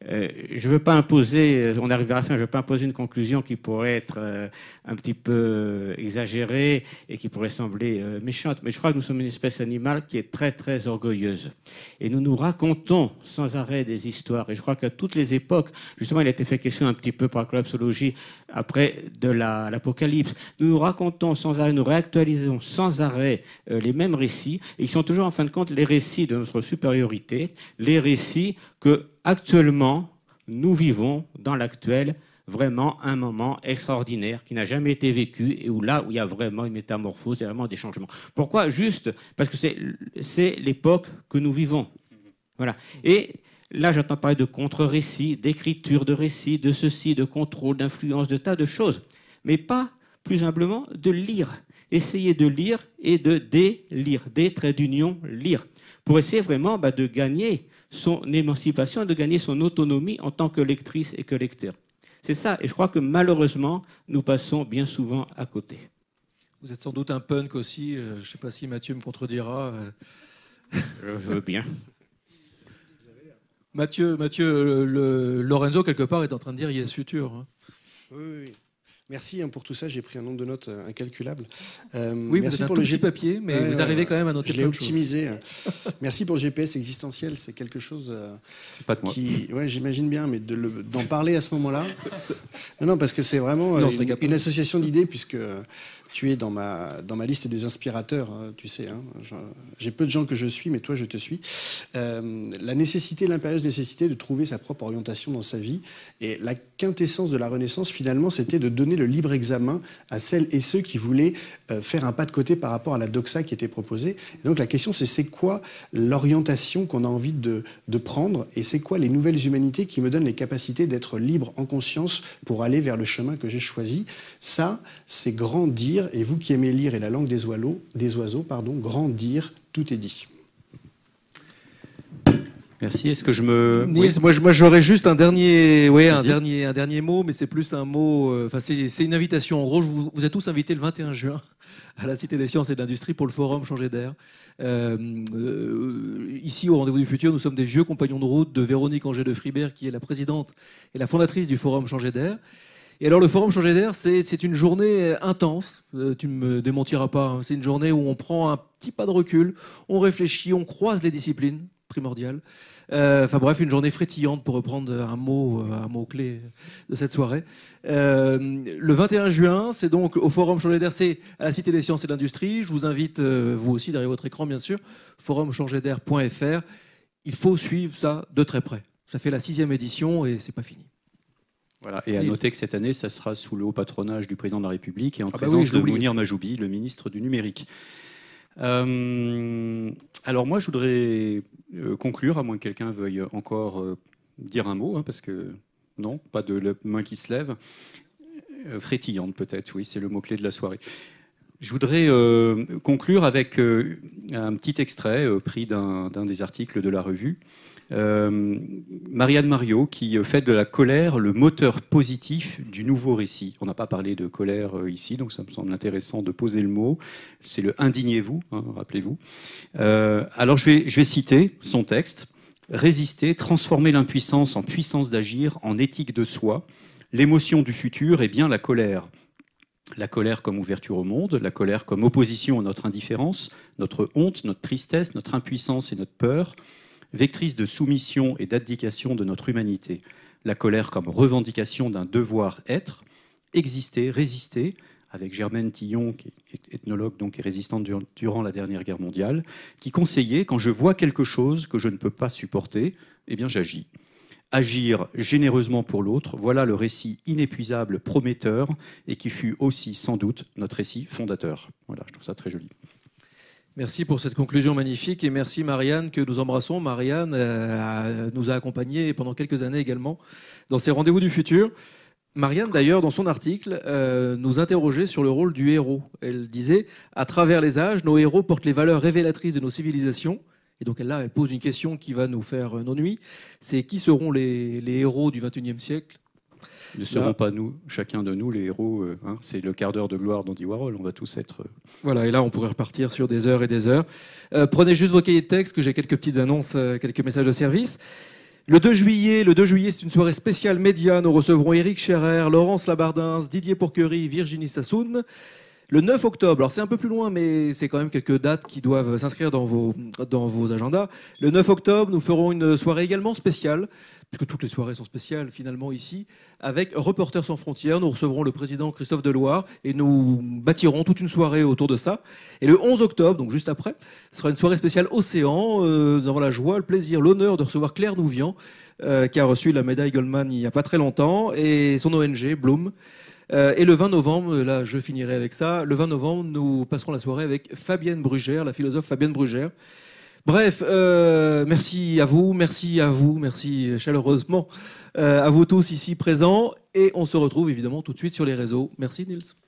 Euh, je ne veux pas imposer, on arrive à la fin, je ne veux pas imposer une conclusion qui pourrait être euh, un petit peu euh, exagérée et qui pourrait sembler méchante, mais je crois que nous sommes une espèce animale qui est très très orgueilleuse. Et nous nous racontons sans arrêt des histoires. Et je crois qu'à toutes les époques, justement, il a été fait question un petit peu par la collapsologie après de la- l'Apocalypse. Nous nous racontons sans arrêt, nous réactualisons sans arrêt les mêmes récits, et qui sont toujours en fin de compte les récits de notre supériorité, les récits que actuellement nous vivons dans l'actuel vraiment un moment extraordinaire qui n'a jamais été vécu et où là où il y a vraiment une métamorphose, a vraiment des changements. Pourquoi? Juste parce que c'est l'époque que nous vivons. Voilà. Et là, j'entends parler de contre-récits, d'écriture de récits, de ceci, de contrôle, d'influence, de tas de choses. Mais pas, plus humblement, de lire. Essayer de lire et de délire, des traits d'union, lire. Pour essayer vraiment bah, de gagner son émancipation, de gagner son autonomie en tant que lectrice et que lecteur. C'est ça. Et je crois que malheureusement, nous passons bien souvent à côté. Vous êtes sans doute un punk aussi. euh, je ne sais pas si Mathieu me contredira. euh. Je veux bien. Mathieu, Mathieu le- Lorenzo, quelque part, est en train de dire Yes Future. hein. Oui, oui. Merci hein, pour tout ça. J'ai pris un nombre de notes euh, incalculable. Euh, Oui, vous merci êtes un pour tout le petit G- papier, mais vous arrivez quand même à noter Je l'ai optimisé. hein. merci pour le GPS existentiel. C'est quelque chose. euh, pas de moi. Qui, ouais, j'imagine bien, mais de le- d'en parler à ce moment-là. Non, non, parce que c'est vraiment Non, euh, une, association d'idées, puisque euh, tu es dans ma, dans ma liste des inspirateurs, hein, tu sais. hein. J'ai peu de gens que je suis, mais toi, je te suis. Euh, la nécessité, l'impérieuse nécessité de trouver sa propre orientation dans sa vie. Et la quintessence de la Renaissance, finalement, c'était de donner le libre examen à celles et ceux qui voulaient euh, faire un pas de côté par rapport à la doxa qui était proposée. Donc la question, c'est c'est quoi l'orientation qu'on a envie de, de prendre et c'est quoi les nouvelles humanités qui me donnent les capacités d'être libre en conscience pour aller vers le chemin que j'ai choisi? Ça, c'est grandir. Et vous qui aimez lire et la langue des oiseaux, des oiseaux pardon, grandir, tout est dit. Merci. Est-ce que je me. Nils, Oui. moi, j'aurais juste un dernier, ouais, un dernier, un dernier mot, mais c'est plus un mot. euh, Enfin, c'est c'est une invitation. En gros, je vous, vous êtes tous invités le 21 juin à la Cité des Sciences et de l'Industrie pour le forum Changer d'air. Euh, euh, ici, au Rendez-vous du Futur, nous sommes des vieux compagnons de route de Véronique Angers de Fribert, qui est la présidente et la fondatrice du forum Changer d'air. Et alors, le forum Changer d'air, c'est une journée intense. Euh, tu ne me démentiras pas. hein. C'est une journée où on prend un petit pas de recul, on réfléchit, on croise les disciplines primordiales. Euh, Enfin bref, une journée frétillante pour reprendre un mot, euh, un mot clé de cette soirée. Euh, le 21 juin, c'est donc au Forum Changer d'air, c'est à la Cité des Sciences et de l'Industrie. Je vous invite, euh, vous aussi, derrière votre écran, bien sûr, forumchangerdair.fr. Il faut suivre ça de très près. Ça fait la sixième édition et c'est pas fini. Voilà, et à noter que cette année, ça sera sous le haut patronage du président de la République et en Ah bah présence oui, de. Mounir Majoubi, le ministre du numérique. Euh, alors moi, je voudrais euh, conclure, à moins que quelqu'un veuille encore euh, dire un mot, hein, parce que non, pas de la main qui se lève. Euh, frétillante peut-être, oui, c'est le mot-clé de la soirée. Je voudrais euh, conclure avec euh, un petit extrait euh, pris d'un des articles de la revue. Marianne Mario qui fait de la colère le moteur positif du nouveau récit. On n'a pas parlé de colère ici, donc ça me semble intéressant de poser le mot. C'est le indignez-vous, hein, rappelez-vous. Alors je vais, je vais citer son texte. Résister, transformer l'impuissance en puissance d'agir, en éthique de soi. L'émotion du futur est bien la colère. La colère comme ouverture au monde, la colère comme opposition à notre indifférence, notre honte, notre tristesse, notre impuissance et notre peur, vectrice de soumission et d'abdication de notre humanité. La colère comme revendication d'un devoir être, exister, résister, avec Germaine Tillon, qui est ethnologue donc et résistante dur- durant la dernière guerre mondiale, qui conseillait quand je vois quelque chose que je ne peux pas supporter, eh bien j'agis. Agir généreusement pour l'autre, voilà le récit inépuisable, prometteur, et qui fut aussi sans doute notre récit fondateur. Voilà, je trouve ça très joli. Merci pour cette conclusion magnifique et merci Marianne que nous embrassons. Marianne euh, nous a accompagnés pendant quelques années également dans ces rendez-vous du futur. Marianne, d'ailleurs, dans son article, euh, nous interrogeait sur le rôle du héros. Elle disait À travers les âges, nos héros portent les valeurs révélatrices de nos civilisations. Et donc là, elle pose une question qui va nous faire euh, nos nuits c'est qui seront les, les héros du XXIe siècle? Ne serons Là- pas nous, chacun de nous, les héros. euh, hein, c'est le quart d'heure de gloire d'Andy Warhol. On va tous être. euh, Voilà, et là, on pourrait repartir sur des heures et des heures. Euh, prenez juste vos cahiers de texte, que j'ai quelques petites annonces, quelques messages de service. Le 2 juillet, le 2 juillet, c'est une soirée spéciale média. Nous recevrons Éric Scherer, Laurence Labardins, Didier Pourquerie, Virginie Sassoun. Le 9 octobre, alors c'est un peu plus loin, mais c'est quand même quelques dates qui doivent s'inscrire dans vos, agendas. Le 9 octobre, nous ferons une soirée également spéciale, puisque toutes les soirées sont spéciales finalement ici, avec Reporters sans frontières. Nous recevrons le président Christophe Deloire et nous bâtirons toute une soirée autour de ça. Et le 11 octobre, donc juste après, ce sera une soirée spéciale Océan. Euh, nous avons la joie, le plaisir, l'honneur de recevoir Claire Nouvian, euh, qui a reçu la médaille Goldman il n'y a pas très longtemps, et son ONG, Bloom. Euh, et le 20 novembre, là je finirai avec ça, le 20 novembre, nous passerons la soirée avec Fabienne Brugère, la philosophe Fabienne Brugère. Bref, euh, merci à vous, merci à vous, merci chaleureusement euh, à vous tous ici présents. Et on se retrouve évidemment tout de suite sur les réseaux. Merci Nils.